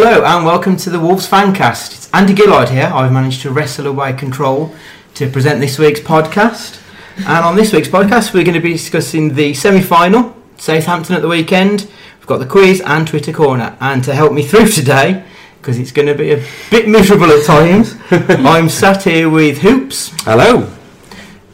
Hello and welcome to the Wolves Fancast. It's Andy Gillard here. I've managed to wrestle away control to present this week's podcast. And on this week's podcast, we're going to be discussing the semi final, Southampton at the weekend. We've got the quiz and Twitter corner. And to help me through today, because it's going to be a bit miserable at times, I'm sat here with Hoops, Hello.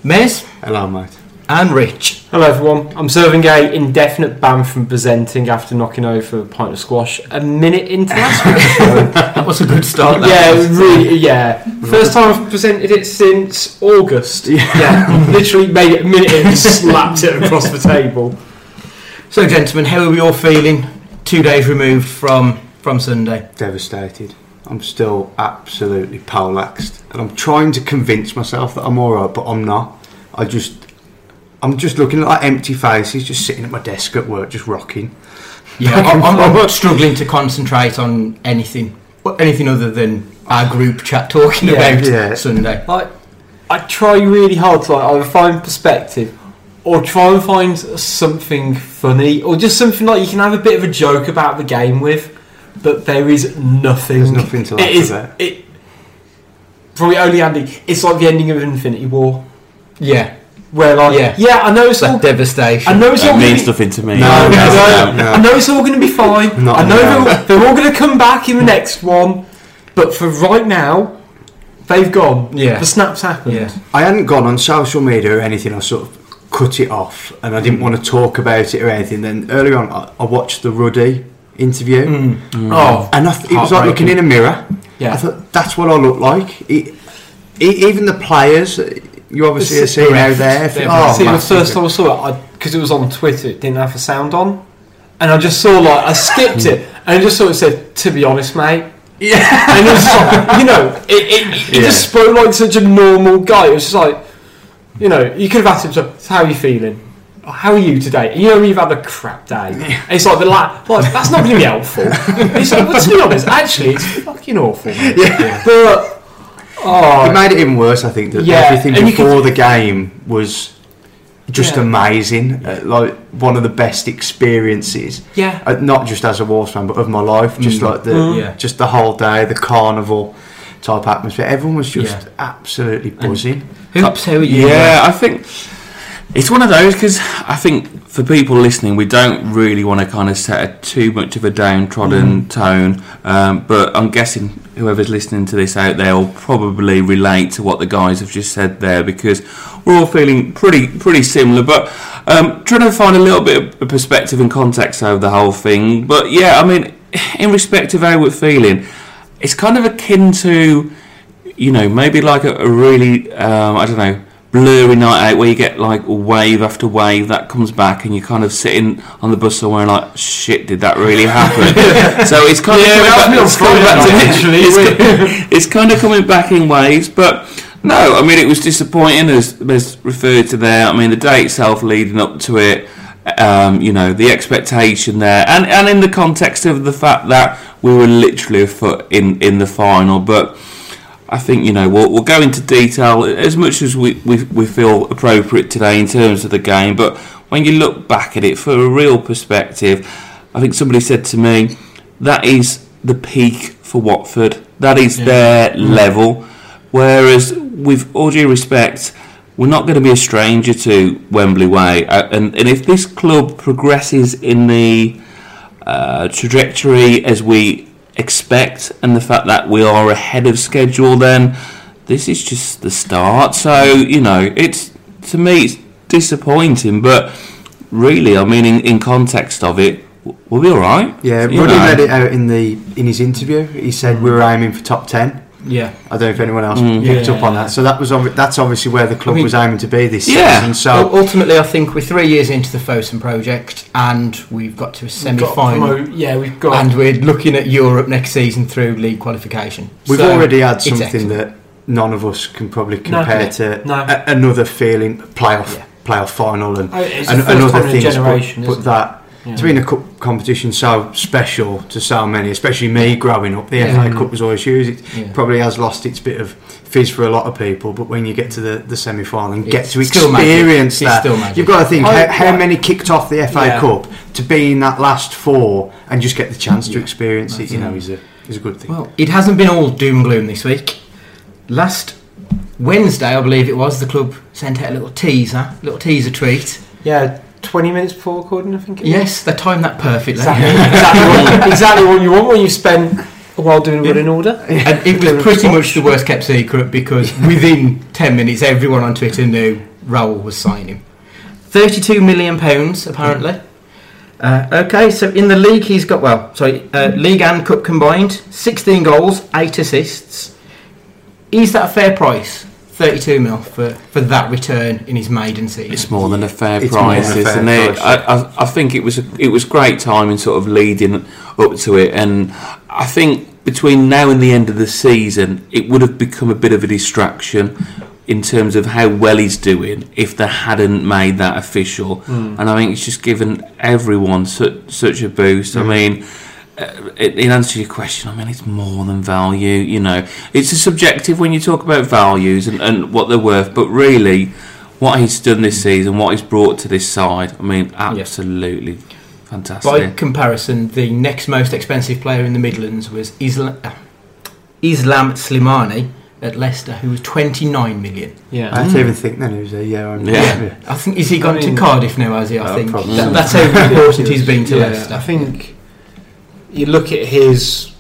Mez, Hello, mate. And Rich. Hello everyone. I'm serving a indefinite ban from presenting after knocking over a pint of squash a minute into last week's show. That was a good start. that yeah, was. really, yeah. First time I've presented it since August. Yeah, literally made it a minute in and slapped it across the table. So, gentlemen, how are we all feeling two days removed from, from Sunday? Devastated. I'm still absolutely poleaxed, and I'm trying to convince myself that I'm all right, but I'm not. I just, I'm just looking at like empty faces, just sitting at my desk at work, just rocking. Yeah, I'm, I'm, I'm struggling to concentrate on anything, well, anything other than our group chat talking Yeah, about yeah. Sunday. Like, I try really hard to like either find perspective or try and find something funny or just something like you can have a bit of a joke about the game with, but there is nothing. There's nothing to laugh It is. about. It probably only Andy. It's like the ending of Infinity War, Yeah, where like Yeah. yeah, I know it's that all. devastation. I know it's all. That gonna means be- nothing to me. No, I no, know, no, no. I know it's all going to be fine. Not I know now. they're, they're all going to come back in the next one, but for right now, they've gone. Yeah. the snaps happened. Yeah. I hadn't gone on social media or anything. I sort of cut it off, and I didn't want to talk about it or anything. Then earlier on, I, I watched the Ruddy interview, Mm. Oh, and I th- it was like looking in a mirror. yeah. I thought that's what I look like. It, e even the players, you obviously are seeing out there. they're- Oh, See, the first time I saw it, because it was on Twitter, it didn't have the sound on, and I just saw like I skipped it, hmm. and I just saw it said, "To be honest, mate." Yeah. And it was like, you know, it, it, it Yeah. just spoke like such a normal guy. It was just like, you know, you could have asked him, so, "How are you feeling? How are you today?" You know, you've had a crap day. And it's like the like that's not going to be helpful. it's like, well, to be honest, actually, it's fucking awful. mate. But oh, It made it even worse, I think, that Yeah, everything and you before the game was just Yeah. amazing. Uh, like one of the best experiences, yeah. uh, not just as a Wolves fan, but of my life. Just Mm. like the, Mm. Yeah. just the whole day, the carnival type atmosphere. Everyone was just Yeah. absolutely buzzing. Hoops, how are you? Yeah, I think it's one of those because I think for people listening, we don't really want to kind of set a, too much of a downtrodden tone. Um, but I'm guessing whoever's listening to this out there will probably relate to what the guys have just said there because we're all feeling pretty pretty similar. But um, trying to find a little bit of perspective and context over the whole thing. But yeah, I mean, in respect of how we're feeling, it's kind of akin to you know, maybe like a, a really, um, I don't know, blurry night out where you get like wave after wave that comes back and you're kind of sitting on the bus somewhere and like, shit, did that really happen? so it's kind Yeah, of that coming back, it's coming back to- it's, it's kind of coming back in waves, but no, I mean, it was disappointing as, as referred to there. I mean, the day itself leading up to it, um, you know, the expectation there, and, and in the context of the fact that we were literally a foot in, in the final, but I think you know we'll, we'll go into detail as much as we, we, we feel appropriate today in terms of the game. But when you look back at it for a real perspective, I think somebody said to me that is the peak for Watford. That is their level. Whereas, with all due respect, we're not going to be a stranger to Wembley Way. Uh, and, and if this club progresses in the uh, trajectory as we expect, and the fact that we are ahead of schedule, then this is just the start. So you know, it's to me it's disappointing, but really, I mean, in, in context of it, we'll be all right. Yeah, Ruddy read it out in the in his interview. He said we were aiming for top ten. Yeah. I don't know if anyone else Mm. picked Yeah. up on that. So that was obvi- that's obviously where the club I mean- was aiming to be this Yeah. season. So Ul- ultimately, I think we're three years into the Fosun project, and we've got to a We've got semi-final, Yeah, we've got. and we're looking at Europe next season through league qualification. We've So, already had something that none of us can probably compare to No. a- another feeling playoff Yeah. playoff final and, Oh, it's and, the and other time in a things. but, but isn't it? that Yeah. to be in a cup competition so special to so many, especially me growing up. The Yeah. FA Cup was always huge. It Yeah. probably has lost its bit of fizz for a lot of people, but when you get to the, the semi final and get to still experience It's that, still you've got to think I- how, how like- many kicked off the FA Yeah. Cup to be in that last four and just get the chance to Yeah. experience it. You it. know, is a is a good thing. Well, it hasn't been all doom and gloom this week. Last Wednesday, I believe it was, the club sent out a little teaser, little teaser treat. Yeah, 20 minutes before recording, I think it was. Yes, they timed that perfectly. Exactly, exactly, what, exactly what you want when you spend a while doing a running order. And it was pretty much the worst kept secret because within 10 minutes, everyone on Twitter knew Raul was signing. £32 million, apparently. Uh, okay, so in the league, he's got, well, sorry, uh, league and cup combined 16 goals, 8 assists. Is that a fair price? 32 mil for, for that return in his maiden season. It's more than a fair It's price, a fair isn't it? price. I, I, I think it was a, it was great timing, sort of leading up to it, and I think between now and the end of the season, it would have become a bit of a distraction in terms of how well he's doing if they hadn't made that official. Hmm. And I think it's just given everyone such, such a boost. I Hmm. mean. Uh, in in answer to your question, I mean it's more than value. You know, it's a subjective when you talk about values and, and what they're worth, but really, what he's done this season, what he's brought to this side, I mean, absolutely fantastic. By comparison, the next most expensive player in the Midlands was Islam, uh, Islam Slimani at Leicester, who was 29 million. Yeah. I had to even think then it was a yeah. I'm- Yeah. I think is he gone I mean- to Cardiff now? Has he? I Oh, think. That- that's how important he's been to Yeah, Leicester. I think you look at his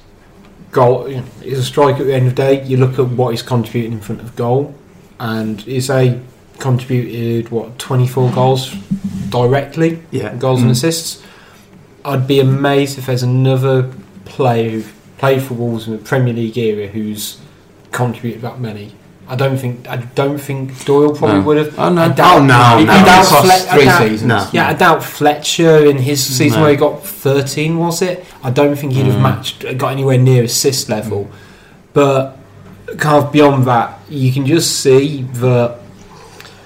goal. You know, he's a striker at the end of the day. You look at what he's contributing in front of goal, and he's a contributed what 24 goals directly, Yeah. goals and mm. assists. I'd be amazed if there's another player who played for Wolves in the Premier League era who's contributed that many. I don't think. I don't think Doyle probably No. would have. Oh, no. I doubt, Oh, no, I no. doubt across Fle- I three doubt- seasons. No. yeah, I doubt Fletcher in his season No. where he got 13, was it? I don't think he'd have Mm. matched, got anywhere near assist level. But kind of beyond that, you can just see that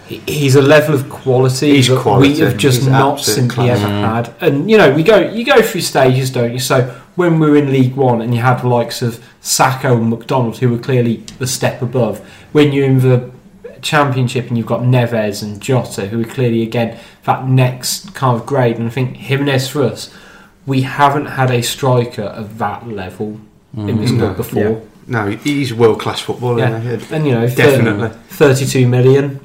he's a level of quality He's that quality. we have just He's not simply class. ever Mm. had. And you know, we go you go through stages, don't you? So when we were in League One and you had the likes of Sako and McDonald, who were clearly the step above. When you're in the Championship and you've got Neves and Jota, who are clearly again that next kind of grade. And I think Jimenez for us, we haven't had a striker of that level in this No, club before. No, he's world class footballer. Yeah. And you know, Definitely. 32 million.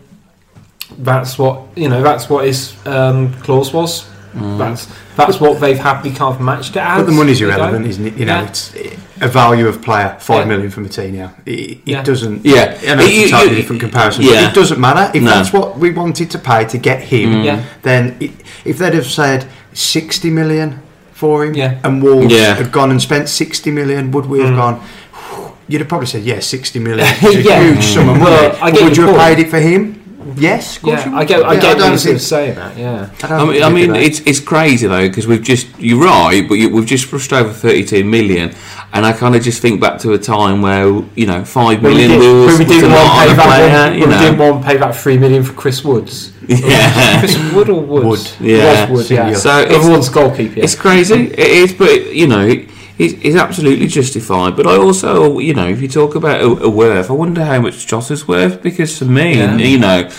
That's what you know. That's what his um, clause was. Mm. That's that's what they've happily kind of matched it as. But the money's you know. irrelevant, isn't it? You know, Yeah. it's a value of player five Yeah. million from Moutinho. It, it Yeah. doesn't. Yeah. I know it's a totally different comparison. yeah. But it doesn't matter if No. that's what we wanted to pay to get him. Mm. Yeah. Then it, if they'd have said sixty million for him, Yeah. and Wolves Yeah. had gone and spent sixty million, would we have Mm. gone? You'd have probably said, "Yeah, sixty million is a Yeah. huge sum of money." Well, But would you have paid it for him? Yes, of course Yeah, you I get, I Yeah, get what don't you're sort of saying that. Yeah. I, I mean, I mean it's it's crazy though because we've just you're right, but you, we've just brushed over 32 million, and I kind of just think back to a time where you know five When we, did, we didn't want to pay on a that one, you when we didn't want to pay that three million for Chris Woods. Yeah. Chris Wood or Woods? Wood. Yeah. Wood, yeah. So So everyone's goalkeeper. Yeah. It's crazy. It is, but you know, it, it's, it's absolutely justified. But I also, you know, if you talk about a, a worth, I wonder how much Jota's worth because for me, Yeah. you know,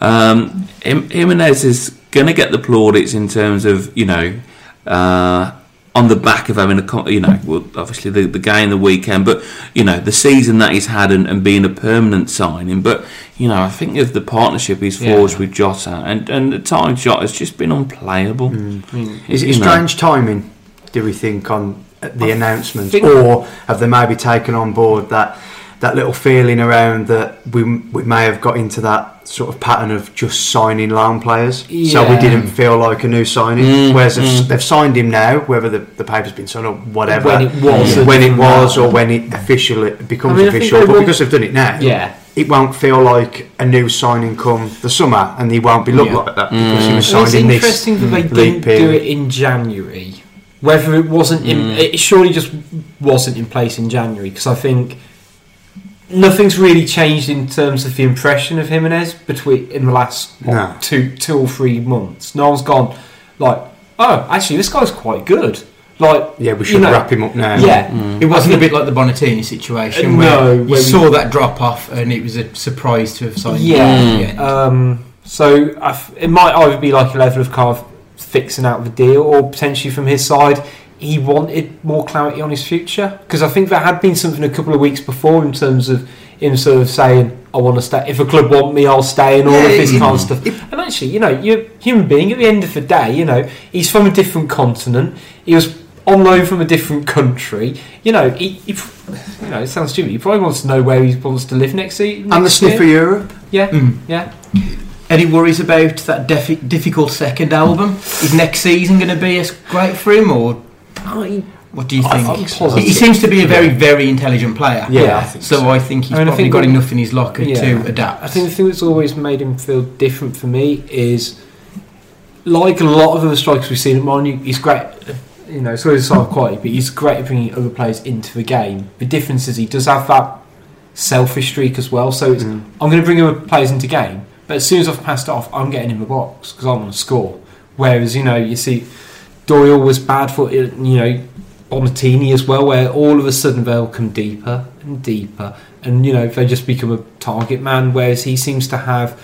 um, Jimenez is going to get the plaudits in terms of you know. Uh, on the back of having a, you know, well, obviously the, the game the weekend, but you know the season that he's had and, and being a permanent signing. But you know, I think of the partnership he's Yeah. forged with Jota, and and at times Jota's just been unplayable. Mm. Is it you know. strange timing, do we think, on the announcements? think- Or have they maybe taken on board that that little feeling around that we, we may have got into that sort of pattern of just signing loan players? So we didn't feel like a new signing. Mm, Whereas they've, mm. they've signed him now, whether the, the paper's been signed or whatever. When it was, Yeah. when it was, or when it officially becomes I mean, official. But because they've done it now, Yeah. it won't feel like a new signing come the summer, and he won't be looked Yeah. like that because he was And it's signed in this. interesting that they didn't do it in January. Whether it wasn't in, Mm. it surely just wasn't in place in January because I think nothing's really changed in terms of the impression of Jimenez between in the last what, No. two two or three months. No one's gone like oh, actually, this guy's quite good. Like, Yeah, we you should know, wrap him up now. Yeah, It wasn't a bit like the Bonatini situation Uh, where no, you where we- saw that drop off and it was a surprise to have signed. Yeah. him at the end. Um, so I f- it might either be like a level of kind of fixing out the deal, or potentially from his side, he wanted more clarity on his future. Because I think there had been something a couple of weeks before in terms of him sort of saying, "I want to stay. If a club want me, I'll stay," and all of Yeah, this yeah. kind of stuff. And actually, you know, you're a human being. At the end of the day, you know, he's from a different continent. He was on loan from a different country. You know, he, he you know, it sounds stupid. He probably wants to know where he wants to live next season. And the year. sniff of Europe. Yeah, Mm. yeah. Any worries about that defi- difficult second album? Is next season going to be as great for him, or what do you I think? think so. he, he seems to be a very, very intelligent player. Yeah, I think so, so. I think he's I mean, probably think got enough in his locker Yeah. to adapt. I think the thing that's always made him feel different for me is, like a lot of other strikers we've seen at Manu, he's great. You know, sorry to sound quality, but he's great at bringing other players into the game. The difference is he does have that selfish streak as well. So it's, Mm. I'm going to bring other players into game, but as soon as I've passed it off, I'm getting in the box because I'm want to score. Whereas you know, you see, Doyle was bad for you know Bonatini as well, where all of a sudden they'll come deeper and deeper, and you know they just become a target man. Whereas he seems to have,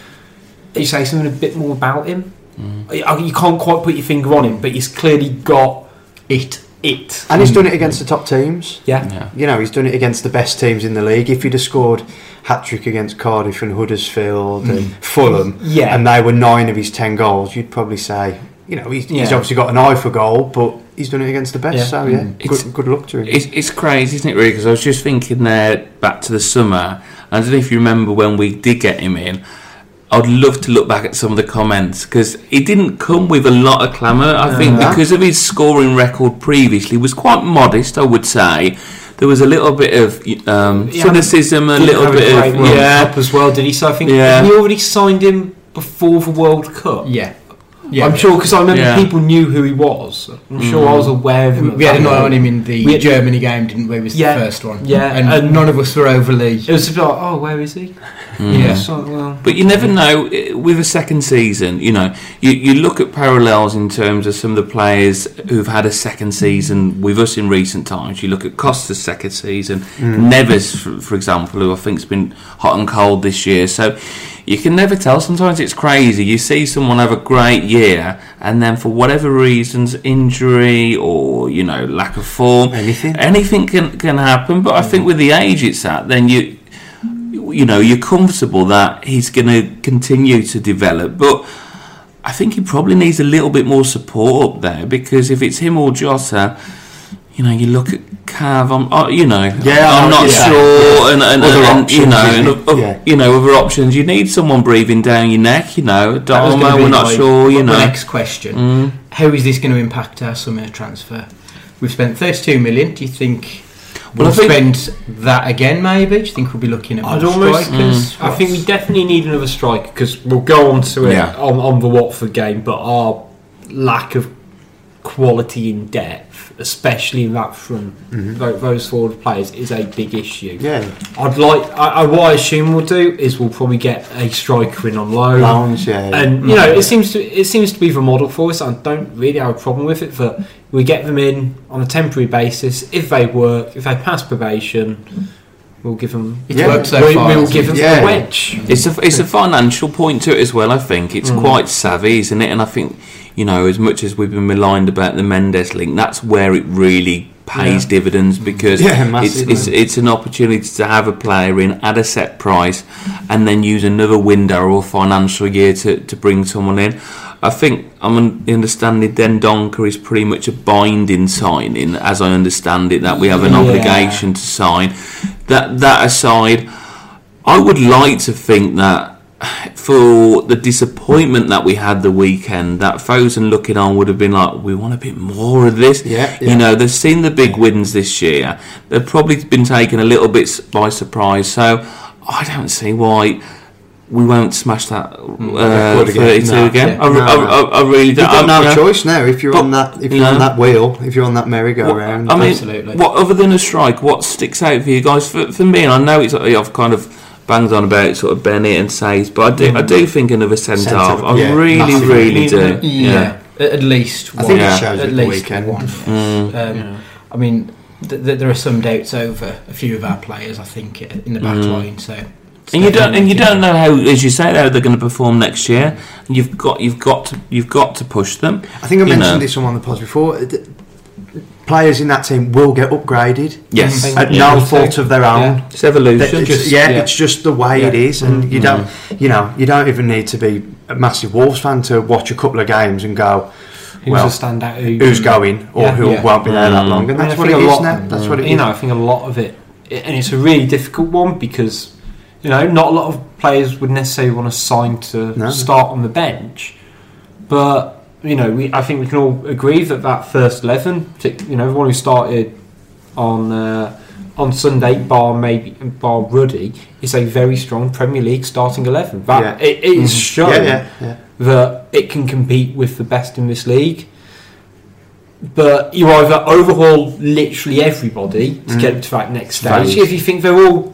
you say something a bit more about him. Mm. You you can't quite put your finger on him, but he's clearly got it. It. And he's done it against the top teams. Yeah, Yeah. You know, he's done it against the best teams in the league. If he'd have scored hat trick against Cardiff and Huddersfield and mm. Fulham, yeah. and they were nine of his ten goals, you'd probably say, you know, he's, he's obviously got an eye for goal, but he's done it against the best. Yeah. So yeah, mm. It's- good, good luck to him. It's, it's crazy, isn't it, really? Because I was just thinking there back to the summer. I don't know if you remember when we did get him in. I'd love to look back at some of the comments because he didn't come with a lot of clamour. I think No. because of his scoring record previously was quite modest. I would say there was a little bit of um, a- cynicism, a little bit great of World yeah. Cup as well, did he? So I think Yeah. he already signed him before the World Cup. Yeah. Yeah. I'm sure because I remember Yeah. people knew who he was. I'm sure I was aware of him. at We had an eye on him in the had- Germany game, didn't we? It was Yeah. the first one. Yeah, And, and- none of us were overly. It was a bit like, oh, where is he? Mm. Yeah. It's like, well, But you never know eh, with a second season. You know, you, you look at parallels in terms of some of the players who've had a second season with us in recent times. You look at Costa's second season, mm. Neves, for, for example, who I think's been hot and cold this year. So you can never tell. Sometimes it's crazy. You see someone have a great year, and then for whatever reasons, injury or you know lack of form, Anything. anything can can happen. But I mm. think with the age it's at, then you you know you're comfortable that he's going to continue to develop but I think he probably needs a little bit more support up there because if it's him or Jota you know you look at Cav I'm, uh, you know Yeah, I I'm not what you're sure and, and, Other and, you know and, uh, Yeah. you know other options you need someone breathing down your neck you know That was gonna Dalmo be we're not my- sure you the know next question. Mm. How is this going to impact our summer transfer? We've spent 32 million. Do you think Well, we'll I think- spend that again? Maybe. Do you think we'll be looking at I'd more almost. strikers? Mm. I think we definitely need another striker because we'll go on to it Yeah. on, on the Watford game, but our lack of quality in depth, especially in that front, mm-hmm. tho- those forward players, is a big issue. yeah, I'd like. I, I, what I assume we'll do is we'll probably get a striker in on loan. lounge, yeah. And you know, mm-hmm. it seems to it seems to be the model for us. I don't really have a problem with it. But we get them in on a temporary basis. If they work, if they pass probation, we'll give them. It's Yeah. worked so we, far. will give it? them Yeah. a wedge. It's a it's a financial point to it as well. I think it's Mm. quite savvy, isn't it? And I think you know, as much as we've been maligned about the Mendes link, that's where it really pays Yeah. dividends because Yeah, it's, it's it's an opportunity to have a player in at a set price and then use another window or financial year to, to bring someone in. I think I'm un- understanding Dendoncker is pretty much a binding signing, as I understand it, that we have an Yeah. obligation to sign. That that aside, I would like to think that for the disappointment that we had the weekend, that Fosun looking on would have been like, we want a bit more of this. Yeah, You know, they've seen the big wins this year. They've probably been taken a little bit by surprise. So I don't see why we won't smash that uh, 32 No, again. yeah. I, No, I. I, I really You've don't. got no choice now if you're But- on that if you're yeah. on that wheel, if you're on that merry-go-round. I mean, Absolutely. what other than a strike? What sticks out for you guys? For, for me, and I know it's I've kind of banged on about sort of Bennett and Saiss, but I do I do think another centre Centre, half. I yeah, really, really do. a- Yeah. At at least I one. think Yeah. it shows at at the least weekend. one. Mm. Um, Yeah. I mean, th- th- there are some doubts over a few of our players. I think in the back Mm. line. So, And you don't, and you don't know how, as you say, how they're going to perform next year. You've got, you've got to, you've got to push them. I think I mentioned know. this on one of the pods before. th- Players in that team will get upgraded Yes, Mhm. at Yeah. no fault of their own. Yeah. it's evolution. it's- Just- yeah, yeah. it's just the way it Yeah. is, and you Mhm. don't, you know, you don't even need to be a massive Wolves fan to watch a couple of games and go, Who's well, a standout? Who, who's going or Yeah. who Yeah. won't be there that Mm. long, and I mean, that's I what think it a lot- now. That's what it is. you know, I think a lot of it, and it's a really difficult one because you know not a lot of players would necessarily want to sign to No. start on the bench, but you know, we I think we can all agree that that first eleven, you know, everyone who started on uh, on Sunday, bar maybe bar Ruddy, is a very strong Premier League starting eleven. That Yeah. it, it is Mhm. shown yeah, yeah, yeah. that it can compete with the best in this league. But you either overhaul literally everybody to Mm. get to that next stage. If you think they're all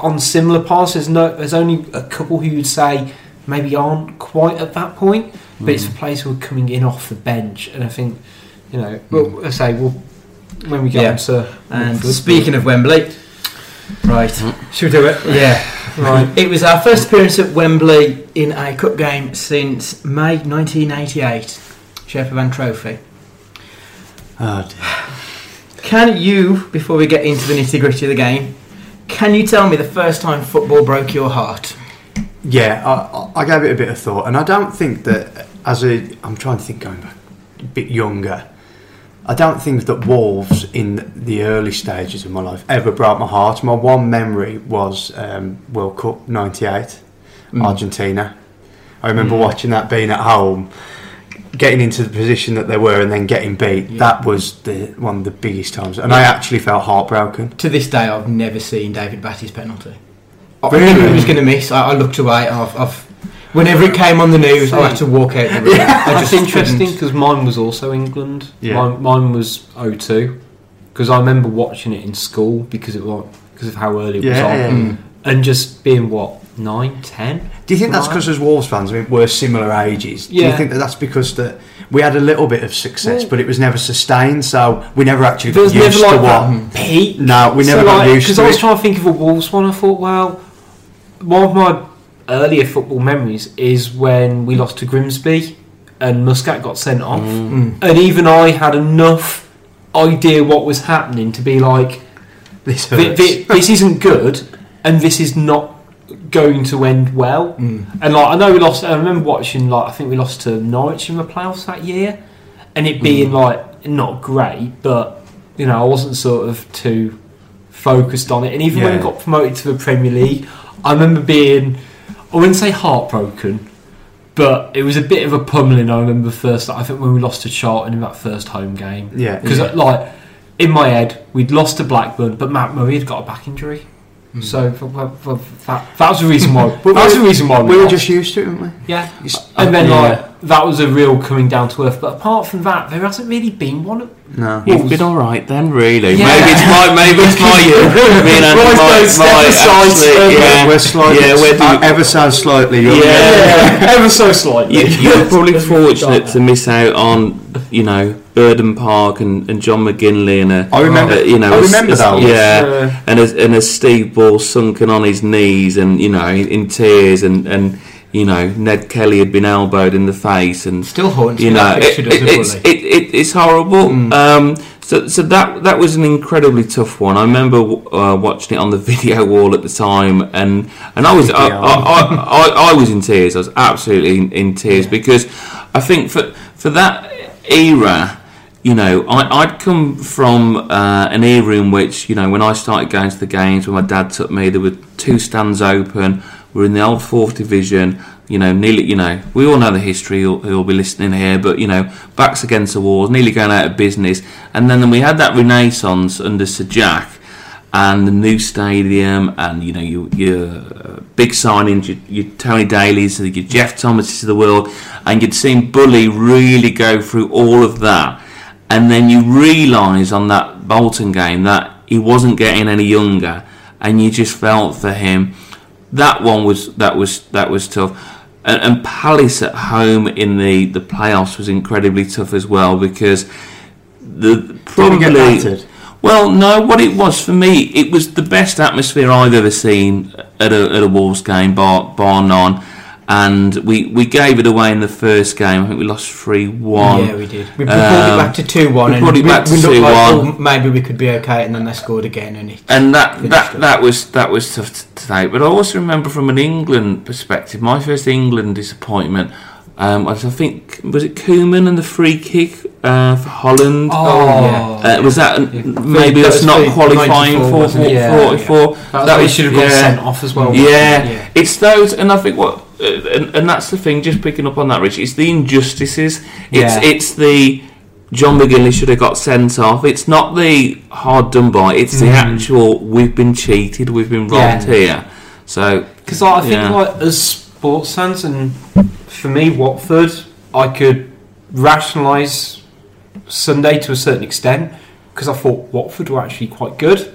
on similar paths, there's no, there's only a couple who would say maybe aren't quite at that point. But it's mm. the players who are coming in off the bench, and I think you know. Well, mm. I say well when we get Yeah. on to and Watford. speaking of Wembley, right? Mm. should we do it? Yeah, Right. It was our first appearance at Wembley in a cup game since May 1988, Sherpa Van Trophy. Oh, dear. Can you, before we get into the nitty gritty of the game, can you tell me the first time football broke your heart? Yeah, I, I gave it a bit of thought, and I don't think that as a I'm trying to think going back a bit younger. I don't think that Wolves in the early stages of my life ever broke my heart. My one memory was um, World Cup '98, Mm. Argentina. I remember Mm. watching that being at home, getting into the position that they were, and then getting beat. Yeah. That was the one of the biggest times, and I actually felt heartbroken. To this day, I've never seen David Batty's penalty. I Really? knew he was going to miss. I, I looked away. And I've, I've, whenever it came on the news, I had to walk out of the room. I That's interesting because mine was also England. Yeah. Mine, mine was 02 because I remember watching it in school because it was because of how early it was on. Mm. and just being what nine, ten. Do you think that's because as Wolves fans, I mean, we're similar ages? Do you think that that's because that we had a little bit of success, Well- but it was never sustained, so we never actually got used never to like what? that peak. No, we never got used to because to I was it. trying to think of a Wolves one. I thought, well, one of my earlier football memories is when we lost to Grimsby and Muscat got sent off, Mm. and even I had enough idea what was happening to be like. This Thi- hurts. thi- this isn't good, and this is not going to end well. Mm. And like I know we lost. I remember watching like I think we lost to Norwich in the playoffs that year, and it being Mm. like not great, but you know I wasn't sort of too focused on it. And even when we got promoted to the Premier League, I remember being I wouldn't say heartbroken. But it was a bit of a pummeling. I remember first. I think when we lost to Charlton in that first home game, Yeah. because like in my head we'd lost to Blackburn, but Matt Murray had got a back injury, Mm. so f- f- f- that, that was the reason why. But that was we- the reason why we, we were just used to it, weren't we? yeah. Just- And then Yeah. like that was a real coming down to earth. But apart from that, there hasn't really been one. No. you've been all right then, really. Yeah. Maybe it's my, maybe it's my, me and Andy Right, might, don't step might aside, actually, sir. yeah, We're slightly, yeah, where do uh, ever so slightly younger. Yeah. ever so slightly. you, you're probably fortunate to miss out on, you know, Burnden Park and, and John McGinlay and a, I remember- uh, you know, I as- remember as- those. Yeah, Uh, and as and as Steve Bull sunken on his knees and you know in tears and and you know Ned Kelly had been elbowed in the face and Still haunts you know it, it, it, it's it, it, it's horrible. Mm. Um, so so that that was an incredibly tough one. I remember uh, watching it on the video wall at the time, and and I was I, I, I, I, was in tears. I was absolutely in, in tears because I think for for that era. You know, I, I'd come from uh, an era in which, you know, when I started going to the games, when my dad took me, there were two stands open. We're in the old fourth division. You know, nearly. You know, we all know the history. Who'll, be listening here, but you know, backs against the walls, nearly going out of business. And then we had that renaissance under Sir Jack, and the new stadium, and you know, your, your uh, big signings, your, your Tony Daley's, your Geoff Thomas's of the world, and you'd seen Bully really go through all of that and then you realise on that Bolton game that he wasn't getting any younger, and you just felt for him. That one was that was that was tough. and, and Palace at home in the, the playoffs was incredibly tough as well because the probably well, no, what it was for me, it was the best atmosphere I've ever seen at a, at a Wolves game, bar, bar none. And we, we gave it away in the first game. I think we lost 3 1. yeah, we did. We, we brought it Um, back to two one, we brought it we, back to we like 2-1. oh, maybe we could be okay, and then they scored again, and it. and that, that it. that was that was tough to, to take. But I also remember from an England perspective, my first England disappointment. Um, I think was it Koeman and the free kick uh, for Holland. Oh, yeah. Uh, was that maybe That us not qualifying 94, for wasn't it? Yeah, 44? That, that should have got yeah. sent off as well. Yeah, Yeah. it's those, and I think what, and, and that's the thing. Just picking up on that, Rich. It's the injustices. It's Yeah. it's the John McGinlay should have got sent off. It's not the hard done by. It's the Mm. actual we've been cheated. We've been robbed Yeah. here. So Because like, I think, Yeah. like as sports fans, and for me, Watford, I could rationalise Sunday to a certain extent because I thought Watford were actually quite good,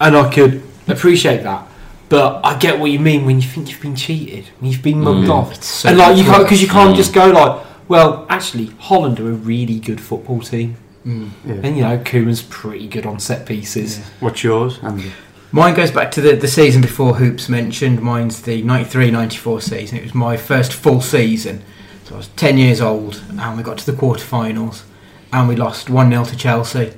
and I could appreciate that. But I get what you mean when you think you've been cheated, when you've been mugged Mm. off, It's so and like you can't because you can't Mm. just go like, well, actually, Holland are a really good football team, Mm. Yeah. and you know, Koeman's pretty good on set pieces. What's yours, Andy? Mine goes back to the, the season before Hoops mentioned. Mine's the 93 94 season. It was my first full season. So I was 10 years old, and we got to the quarterfinals, and we lost 1 0 to Chelsea.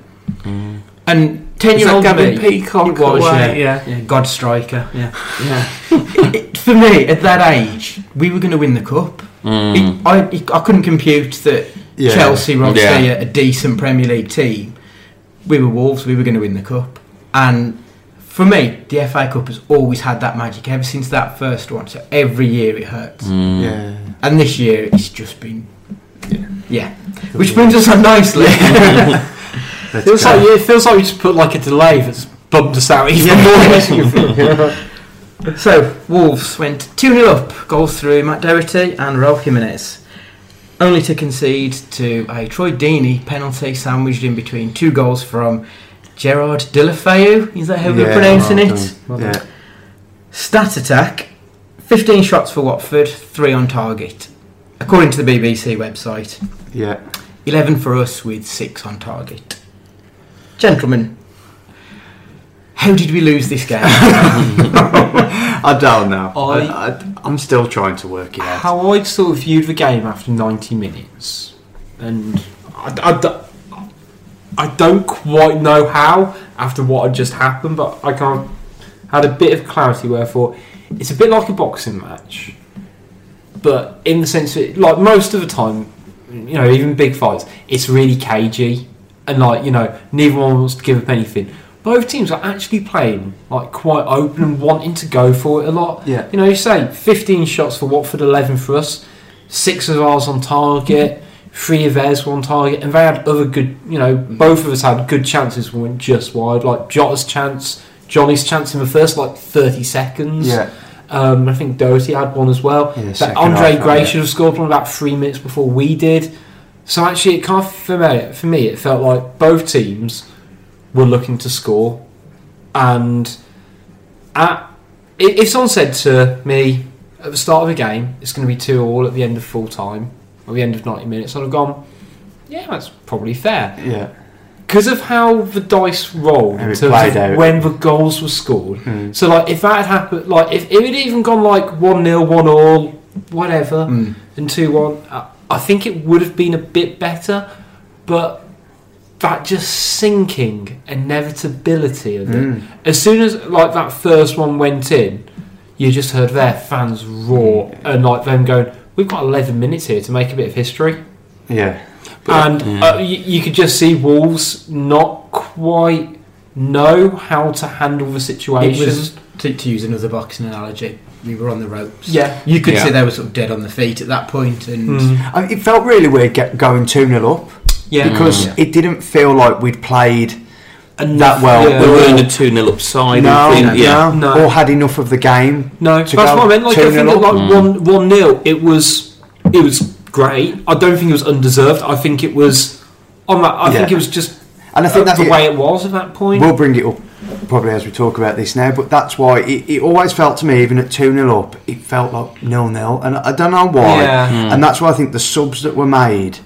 And 10 Is year that old Gavin me. Peacock It was, away? yeah. Yeah, God striker. Yeah. yeah. It- for me, at that age, we were going to win the cup. Mm. It- I, it- I couldn't compute that Yeah. Chelsea were obviously Yeah. a, a decent Premier League team. We were Wolves, we were going to win the cup. And for me, the FA Cup has always had that magic ever since that first one. So every year it hurts. Mm. Yeah. And this year it's just been. Yeah. Which brings us on nicely. Let's Feels go. like it feels like we just put like a delay that's bumped us out even more. so, Wolves went 2 0 up, goals through Matt Doherty and Raul Jimenez. Only to concede to a Troy Deeney penalty sandwiched in between two goals from Gerard Deulofeu. Is that how we're Yeah, pronouncing well it? done. Yeah. Stat attack 15 shots for Watford, 3 on target. According to the BBC website, Yeah. 11 for us with 6 on target. Gentlemen, how did we lose this game? I don't know. I- I, I, I'm still trying to work it out. How I'd sort of viewed the game after 90 minutes, and I, I do- I don't quite know how after what had just happened, but I can't. had a bit of clarity where I thought it's a bit like a boxing match, but in the sense that, like most of the time, you know, even big fights, it's really cagey, and like you know, neither one wants to give up anything. Both teams are actually playing like quite open and wanting to go for it a lot. Yeah. You know, you say 15 shots for Watford, 11 for us, six of ours on target, three of theirs were on target, and they had other good, you know, both of us had good chances we went just wide. Like Jota's chance, Johnny's chance in the first like 30 seconds. Yeah. Um, I think Doherty had one as well. Yeah, Andre Gray should have scored one about three minutes before we did. So actually, it kind of for me, for me, it felt like both teams were looking to score, and at, if someone said to me at the start of a game, it's going to be two all at the end of full time, or the end of ninety minutes, I'd have gone, yeah, that's probably fair Yeah. because of how the dice rolled in terms of out. when the goals were scored. Mm. So like if that had happened, like if, if it had even gone like one 0 one all, whatever, Mm. and two one, I, I think it would have been a bit better. But that just sinking inevitability of it. Mm. As soon as like that first one went in, you just heard their fans roar and like them going, "We've got 11 minutes here to make a bit of history." Yeah. and yeah. uh, you, you could just see Wolves not quite know how to handle the It situation. was, to, to use another boxing analogy, we were on the ropes. yeah. You could Yeah. see they were sort of dead on the feet at that point, and Mm. I, it felt really weird get, going 2 0 up Yeah. because Mm. it didn't feel like we'd played Enough- that well. yeah. We were in a 2 0 upside. no, I think, yeah. no, No. or had enough of the game. No, to that's go what I meant. Like I think that like up. one one nil, it was it was great. I don't think it was undeserved. I think it was on that. I think it was just And I think uh, that's the it. way it was at that point. We'll bring it up probably as we talk about this now, but that's why it, it always felt to me, even at 2 0 up, it felt like nil nil. And I don't know why. Yeah. Hmm. And that's why I think the subs that were made,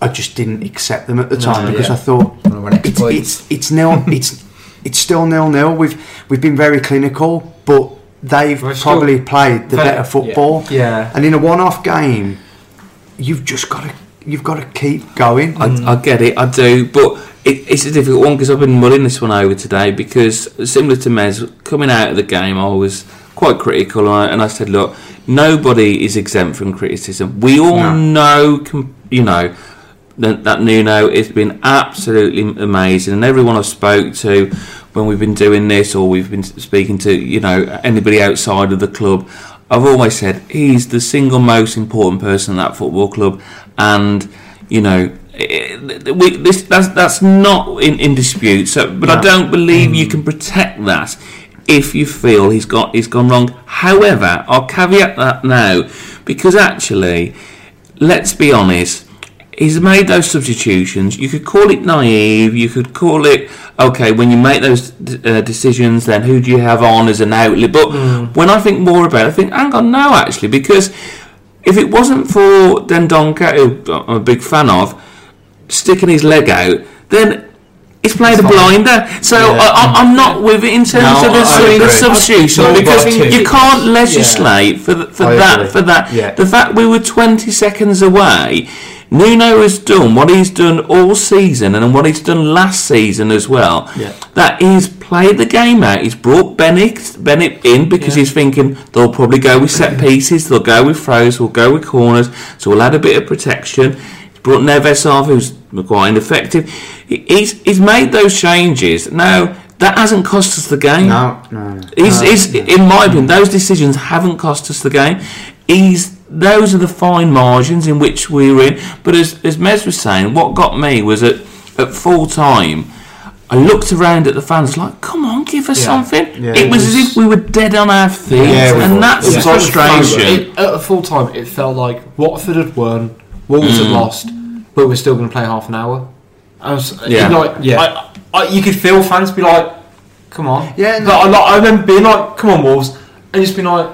I just didn't accept them at the No, time because yeah. I thought One of our next it's, it's, it's nil. it's it's still nil nil. We've we've been very clinical, but they've We're still probably played the very- better football. Yeah. And in a one-off game, you've just got to you've got to keep going. I, I get it, I do, but it, it's a difficult one because I've been mulling this one over today because similar to Mez, coming out of the game, I was quite critical and I, and I said, look, nobody is exempt from criticism. We all No. know, you know, that, that Nuno has been absolutely amazing, and everyone I've spoke to when we've been doing this or we've been speaking to, you know, anybody outside of the club. I've always said he's the single most important person in that football club, and you know, eh, we, this that's that's not in, in dispute. So, but I don't believe you can protect that if you feel he's got he's gone wrong. However, I'll caveat that now because actually, let's be honest. He's made those substitutions. You could call it naive. You could call it okay when you make those uh, decisions. Then who do you have on as an outlet? But when I think more about it, I think hang on, no, actually, because if it wasn't for Dendoncker, who I'm a big fan of, sticking his leg out, then he's played a blinder. So Yeah. I, I'm not with it in terms No, of the, the substitution because you can't legislate for th- for I that agree. for that. Yeah. The fact we were 20 seconds away. Nuno has done what he's done all season and what he's done last season as well. Yeah. That he's played the game out. He's brought Bennett Bennett in because Yeah. he's thinking they'll probably go with set pieces, they'll go with throws, we'll go with corners, so we'll add a bit of protection. He's brought Neves off, who's quite ineffective. He's he's made those changes. Now that hasn't cost us the game. No, no, no. He's, No, he's, no. in my opinion, those decisions haven't cost us the game. He's those are the fine margins in which we were in. But as as Mez was saying, what got me was at at full time. I looked around at the fans like, "Come on, give us Yeah. something." Yeah, it it was was- as if we were dead on our feet, Yeah, and that's It the was frustration. It, at full time, it felt like Watford had won, Wolves Mm. had lost, but we're still going to play half an hour. I was Yeah. yeah. like, Yeah. I, I, you could feel fans be like, "Come on." Yeah, no. But I, like, I remember being like, "Come on, Wolves," and just being like,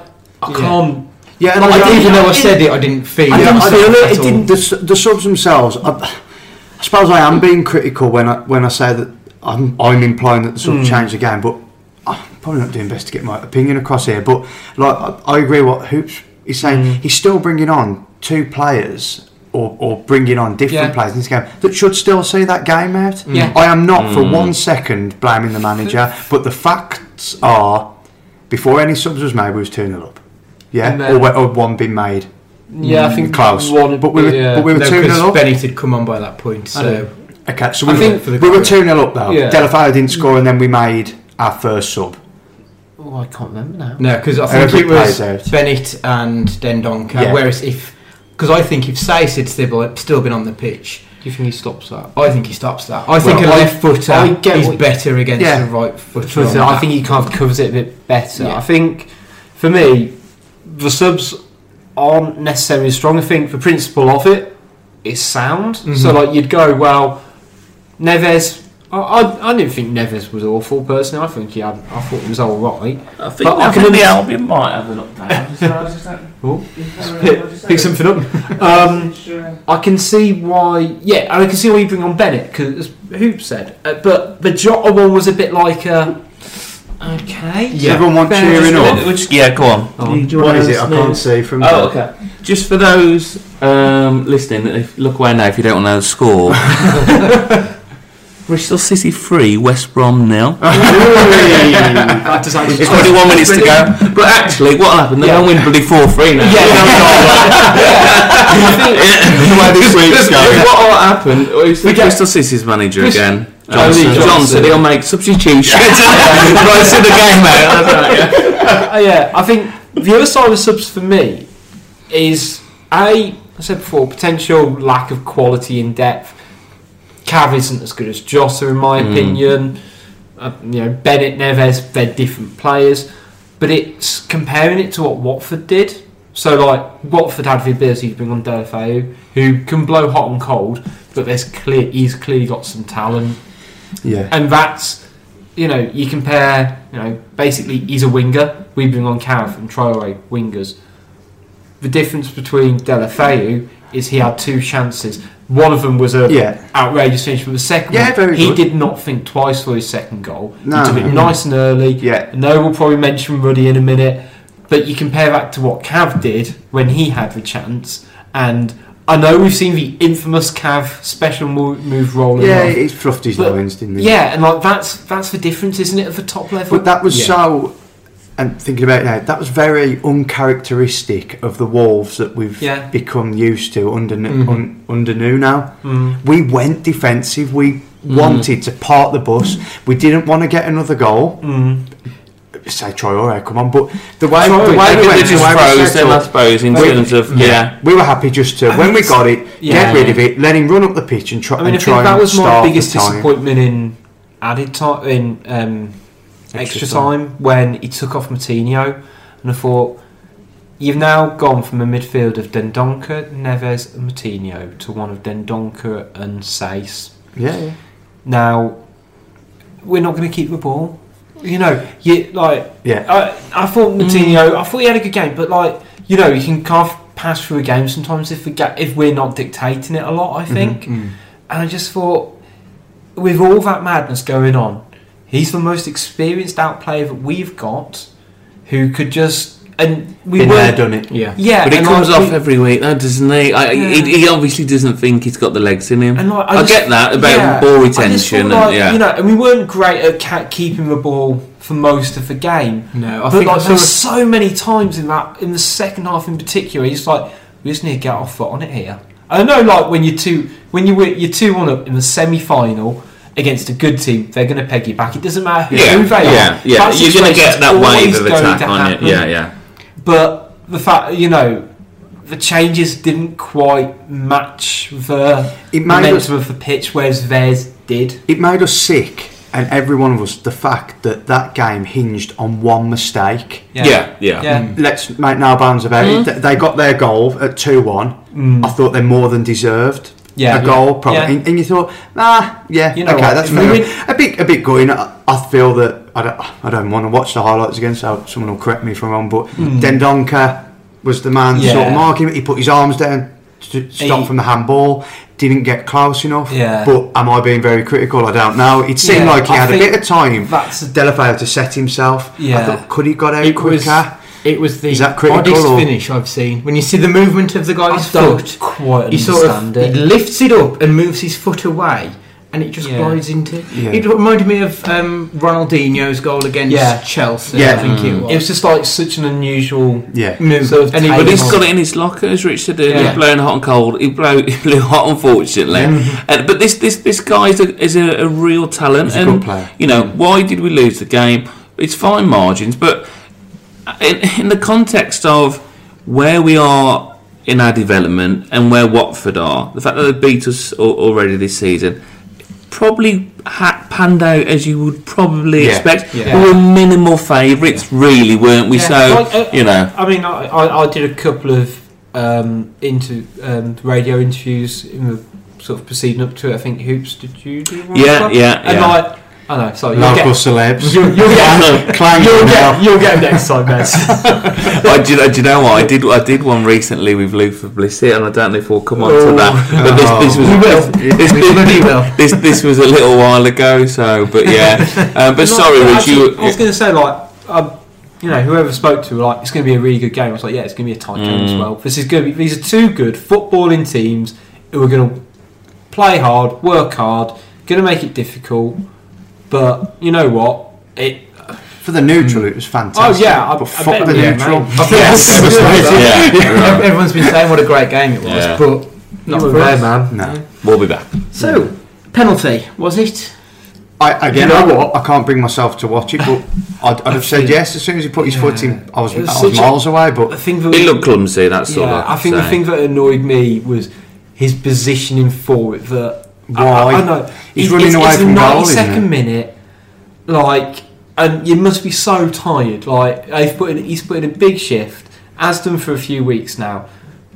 "I Yeah. can't." Yeah, and Like, I I don't- didn't- Even though I it- said it, I didn't feel I it. didn't feel it, it didn't- the, s- the subs themselves. I, I suppose I am being critical when I when I say that I'm, I'm implying that the subs hmm. change the game, but I'm probably not doing best to get my opinion across here. But like I, I agree what Hoops is saying. Hmm. He's still bringing on two players. Or, or bringing on different Yeah. players in this game that should still see that game out. Mm. Yeah. I am not for mm. one second blaming the manager, but the facts are before any subs was made, we was 2 0 up. Yeah, And or, or one been made. Yeah, I mm, think Close. One, But we were- yeah. but we were No, 2 'cause 0 up. Bennett had come on by that point, so. Okay, so I we, think for the we were 2 0 up though. Yeah. Deulofeu didn't score and then we made our first sub. Oh, I can't remember now. no, because I think Every it was plays. Bennett and Dendoncker. Yeah. Whereas if, because I think if Saiss had still, still been on the pitch, Do you think he stops that? I think he stops that. I think a left footer I get is better against Yeah. a right footer. Truth is, on I think he kind of covers it a bit better. Yeah. I think for me, the subs aren't necessarily strong. I think the principle of it is sound. Mm-hmm. So like you'd go, well, Neves. I, I, I didn't think Neves was awful personally. I think he had. I thought he was all right. I think, But I I can think the under- Albion might have an update. Oh. Pick, pick something up. Um, I can see why. Yeah, and I can see why you bring on Bennett because Hoop said. Uh, but the Jota one was a bit like a. Okay. Does everyone want cheering up? Which, yeah, go on. Oh. Do you What wanna is it? I can't see from Oh, okay. Just for those um, listening, if, look away now if you don't want to know the score. Bristol City 3, West Brom nil. That does actually- It's 21 minutes to go. But actually, what happened? They're Yeah. going to win bloody 4 3 now. Yeah, no, the way this week's going. What will happen is the We get- Bristol City's manager Chris- again. Johnson. Johnson, Johnson, he'll make substitutions. right, see the game out. That's right, yeah. Uh, yeah, I think the other side of subs for me is a I said before potential lack of quality in depth. Cav isn't as good as Jota in my Mm. opinion. Uh, you know Bennett, Neves, they're different players, but it's comparing it to what Watford did. So like Watford had the ability to bring on Deulofeu, who can blow hot and cold, but there's clear he's clearly got some talent Yeah. and that's you know, you compare, you know, basically he's a winger. We bring on Cav and Traore wingers. The difference between Deulofeu is he had two chances. One of them was a Yeah. outrageous finish, but the second Yeah, one, he good. did not think twice for his second goal. No. he took it mm-hmm. nice and early. Yeah. I know we'll probably mention Ruddy in a minute, but you compare that to what Cav did when he had the chance, and I know we've seen the infamous Cav special move, move rolling Yeah, off. he's fluffed his loins, didn't he? Yeah, and like that's that's the difference, isn't it, at the top level? But that was Yeah. so. And thinking about it now, that was very uncharacteristic of the Wolves that we've Yeah. become used to under Mhm. un, under new now. Mm. We went defensive. We wanted to park the bus. We didn't want to get another goal. Mm. Say Traore, come on! But the way, Traore, the way we went, the just way we froze set them, I suppose, in We- terms of yeah. we were happy just to I when we got it, yeah. get rid of it, let him run up the pitch and try. I mean, I and think that was my biggest disappointment in added time in um, extra, Extra time. when he took off Moutinho, and I thought you've now gone from a midfield of Dendoncker, Neves, and Moutinho to one of Dendoncker and Saiss. Yeah, yeah. Now we're not going to keep the ball. You know, you like yeah. I, I thought Moutinho. I thought he had a good game, but like you know, you can kind of pass through a game sometimes if we get, if we're not dictating it a lot. I think, Mm-hmm. and I just thought with all that madness going on, he's the most experienced out player that we've got, who could just and we Been were there, done it. Yeah. yeah, But it comes like, off we- every week, though, doesn't he? I, Yeah. he? He obviously doesn't think he's got the legs in him. And like, I, just- get that about yeah, ball retention. like, and, yeah. You know, and we weren't great at keeping the ball for most of the game. No, I but think like, sort there's so many times in that in the second half in particular, he's like, we just need to get our foot on it here. I know, like when you're two when you win- you're two one up in the semi final against a good team, they're going to peg you back. It doesn't matter who, yeah, who they yeah, are. yeah. That You're going to get that wave of attack on happen. you. Yeah, yeah. But the fact, you know, the changes didn't quite match the It made us, momentum of the pitch, whereas theirs did. it made us sick, and every one of us, the fact that that game hinged on one mistake. Yeah, yeah. Yeah. Let's make no bounds about it. They got their goal at two one. Mm. I thought they more than deserved Yeah. a goal, probably. Yeah. And, and you thought, ah, yeah, You know okay, what, that's fair. a bit, a bit going. I, I feel that I don't, I don't want to watch the highlights again, so someone will correct me if I'm wrong. But Mm. Dendoncker was the man Yeah. sort of marking. He put his arms down to stop He- from the handball. Didn't get close enough. Yeah. But am I being very critical? I don't know. It seemed Yeah, like he I had a bit of time. That's Deulofeu to set himself. I Yeah. thought, could he got out It was- quicker? It was the Is that critical, oddest or- finish I've seen. When you see the movement of the I guy's don't foot, quite he sort of understand he it. lifts it up and moves his foot away, and it just Yeah. glides into. Yeah. It reminded me of um, Ronaldinho's goal against Yeah. Chelsea. Yeah. I think it Mm. was. It was just like such an unusual Yeah. move, sort of and he take But Hang he's on. got it in his locker, as Richard did. Yeah. He's blowing hot and cold. He blew, he blew hot, unfortunately. Uh, but this, this, this guy is a, is a, a real talent. He's a and, good player. You know, why did we lose the game? It's fine margins, but in, in the context of where we are in our development and where Watford are, the fact that they beat us already this season probably ha- panned out as you would probably Yeah. expect. Yeah. We were minimal favourites, really, weren't we? Yeah, So, like, uh, you know. I mean, I, I, I did a couple of um, into um, radio interviews in the sort of proceeding up to it. I think Hoops, did you do one? as Yeah, yeah, And yeah. like, I know, sorry, you'll Local get, celebs. you'll, you'll get, Clang you'll get, you'll get 'em next time, guys. I, do, you know, do you know what I did? I did one recently with Luther Blissett, and I don't know if we'll come on to that. But this, this was We will. This, We will. this, this was a little while ago. So, but yeah. Um, but No, sorry, Rich. actually, You, I was going to say, like, um, you know, whoever spoke to, like, it's going to be a really good game. I was like, yeah, it's going to be a tight game as Mm. well. This is going to be. These are two good footballing teams who are going to play hard, work hard, going to make it difficult. But you know what? It. For the neutral, it was fantastic. Oh yeah, I, but I fuck bet the yeah, neutral. mate. Yes. yeah, Everyone's been saying what a great game it was, Yeah. but not were for there, us. man. No. we'll be back. So, penalty was it? I, again, You know I, what? I can't bring myself to watch it, but I'd, I'd have said yes as soon as he put his foot in. I was, was I was such a- miles away, The but thing that It looked clumsy. That's all. yeah, I, I think the thing that annoyed me was his positioning for it. That I, Why? I, know He's It- running it's, away it's from the goal, 90 isn't second minute, like, and you must be so tired. Like they've put in, he's put in a big shift, as done for a few weeks now,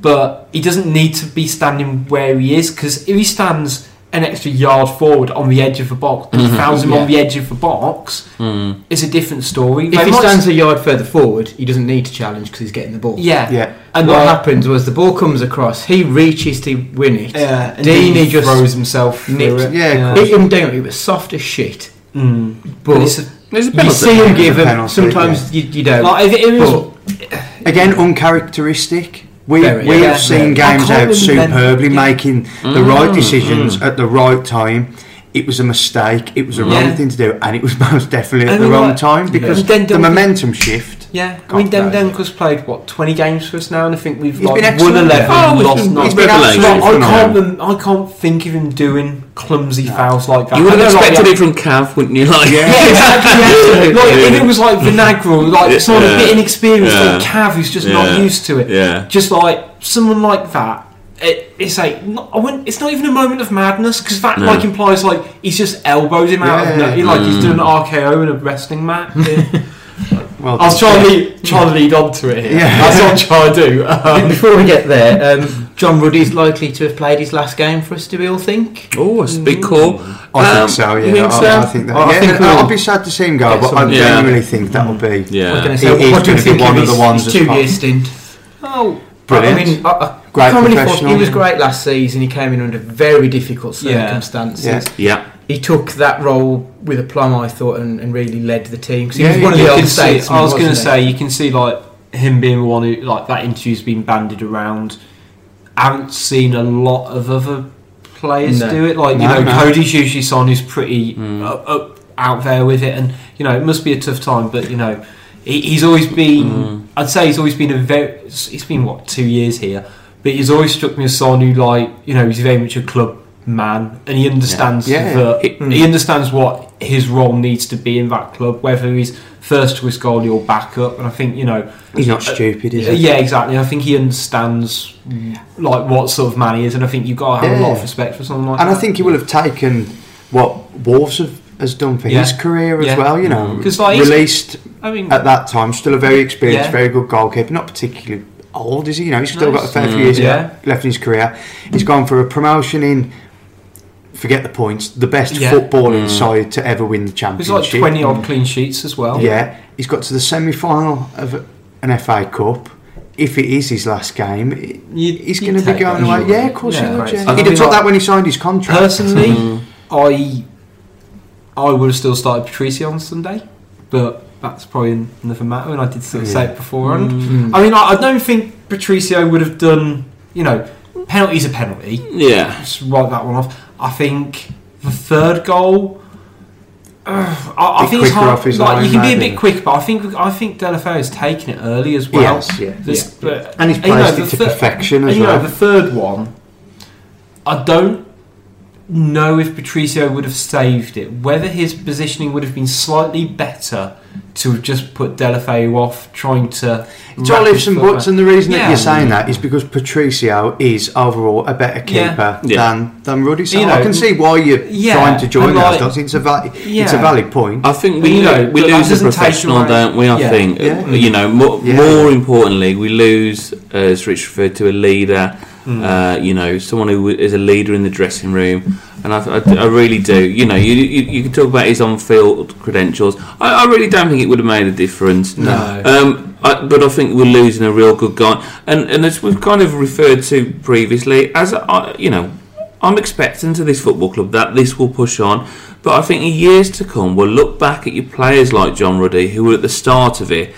but he doesn't need to be standing where he is because if he stands an extra yard forward on the edge of the box and Mhm. fouls him Yeah. on the edge of the box, Mm. it's a different story. If They he might- stands a yard further forward, he doesn't need to challenge because he's getting the ball. yeah, Yeah. and what like, happens was the ball comes across, he reaches to win it, yeah, and Deeney he just throws himself through nipped- it. yeah, of hit him down. It was soft as shit. Mm. But But it's a, There's a you penalty. see him give him. Penalty, Sometimes you, you don't. like if it, it was but Again, uncharacteristic. We, Very, we yeah. have seen Yeah. Games out superbly, yeah. making the Mm, right decisions mm. at the right time. It was a mistake. It was the Yeah. wrong thing to do, and it was most definitely I at the wrong like- time because And the momentum shift. Yeah. I mean, Den play. Denko's played what twenty games for us now, and I think we've like, been won excellent. eleven, Oh, lost nine. absolutely I can't. I can't think of him doing clumsy fouls like that. You would I have know, like, expected it from Cav, wouldn't you? Like, Yeah. Yeah, exactly. Yeah. like, if it was like Vinagre, like Yeah. someone a bit inexperienced, Yeah. like Cav, who's just Yeah. not used to it. Yeah. Just like someone like that. It, it's like not, I wouldn't, it's not even a moment of madness because that No. like implies like he's just elbowed him out of Yeah. no, like he's Mm. doing an RKO in a wrestling match. Yeah. Well, I was trying to lead, trying to lead on to it here. Yeah. That's what I'm trying to do. Um, before we get there, um, John Ruddy's likely to have played his last game for us. Do we all think? Oh, that's a big call. I Um, think so. Yeah, think I, so? I think that. I yeah, think and we'll I'd be sad to see him go, but I some- Yeah. genuinely think that will be. I Yeah. going to say, He- what, do you think one of of the ones that's two year stint? oh, Brilliant. I mean, I, I Great can't really professional. He was great last season. He came in under very difficult circumstances. Yeah. Yeah. He took that role with aplomb, I thought, and, and really led the team. 'Cause he Yeah, was one of you the old can see. I was going to say, you can see like him being the one who like that interview's been bandied around. I haven't seen a lot of other players No. do it. Like you No, know, no. Cody's usually someone who's pretty Mm. up, up out there with it, and you know it must be a tough time. But you know, he, he's always been. Mm. I'd say he's always been a very. He's been what two years here, but he's always struck me as someone who like you know he's very much a club man, and he understands Yeah. that He- he understands what his role needs to be in that club, whether he's first choice goalie or backup. And I think you know, He's not stupid, is he? yeah, exactly. I think he understands like what sort of man he is, and I think you've got to have a lot of respect for someone like that. And that. I think he will have taken what Wolves have, has done for Yeah. his career as Yeah. well. You know, 'Cause, like, released I mean, at that time, still a very experienced, Yeah. very good goalkeeper. Not particularly old, is he? You know, he's still Nice. got a fair few Mm. years Yeah. left in his career. He's gone for a promotion in. Forget the points. The best Yeah. footballing Mm. side to ever win the there's championship. like twenty odd clean sheets as well. Yeah, he's got to the semi-final of an FA Cup. If it is his last game, it- You- he's going to be going away. surely. Yeah, of course Yeah, he would. Yeah. He'd have took like, that when he signed his contract. Personally, Mm. I I would have still started Patricio on Sunday, but that's probably another matter. And I did sort of say it beforehand. Mm. I mean, I, I don't think Patricio would have done. You know, penalty's a penalty. Yeah. Just write that one off. I think the third goal. Uh, I, I think it's hard. like, line, you can be a bit quick, but I think I think Deulofeu has taken it early as well. Yes, yeah, yeah. but- And he's you know, it to thir- perfection and as you know, the third one, I don't know if Patricio would have saved it. Whether his positioning would have been slightly better to have just put Deulofeu off trying to. It's all wrap ifs and buts, and the reason that you're saying that is because Patricio is overall a better keeper Yeah. than than Ruddy. So You I can see why you're yeah, trying to join and that. like- I think it's a valid, it's a valid point. I think we you know, lo- we lose a doesn't professional, away- don't we? I Yeah. think Yeah. you know more, Yeah. more importantly, we lose, uh, as Rich referred to, a leader. Mm. Uh, you know, someone who is a leader in the dressing room, and I, I, I really do. You know, you, you you can talk about his on-field credentials. I, I really don't think it would have made a difference. No. Um, I, but I think we're losing a real good guy, and and as we've kind of referred to previously, as I, you know, I'm expecting to this football club that this will push on. But I think in years to come, we'll look back at your players like John Ruddy, who were at the start of it,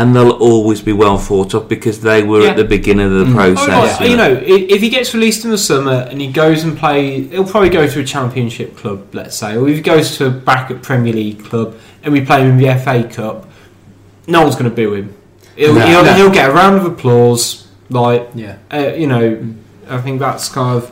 and they'll always be well thought of because they were Yeah. at the beginning of the Mm. Oh, process. right. You know, if he gets released in the summer and he goes and play, he'll probably go to a championship club, let's say, or if he goes to a bracket Premier League club and we play him in the FA Cup, no one's going to boo him. He'll, No. he'll, No. he'll get a round of applause. Like, Yeah. uh, you know, I think that's kind of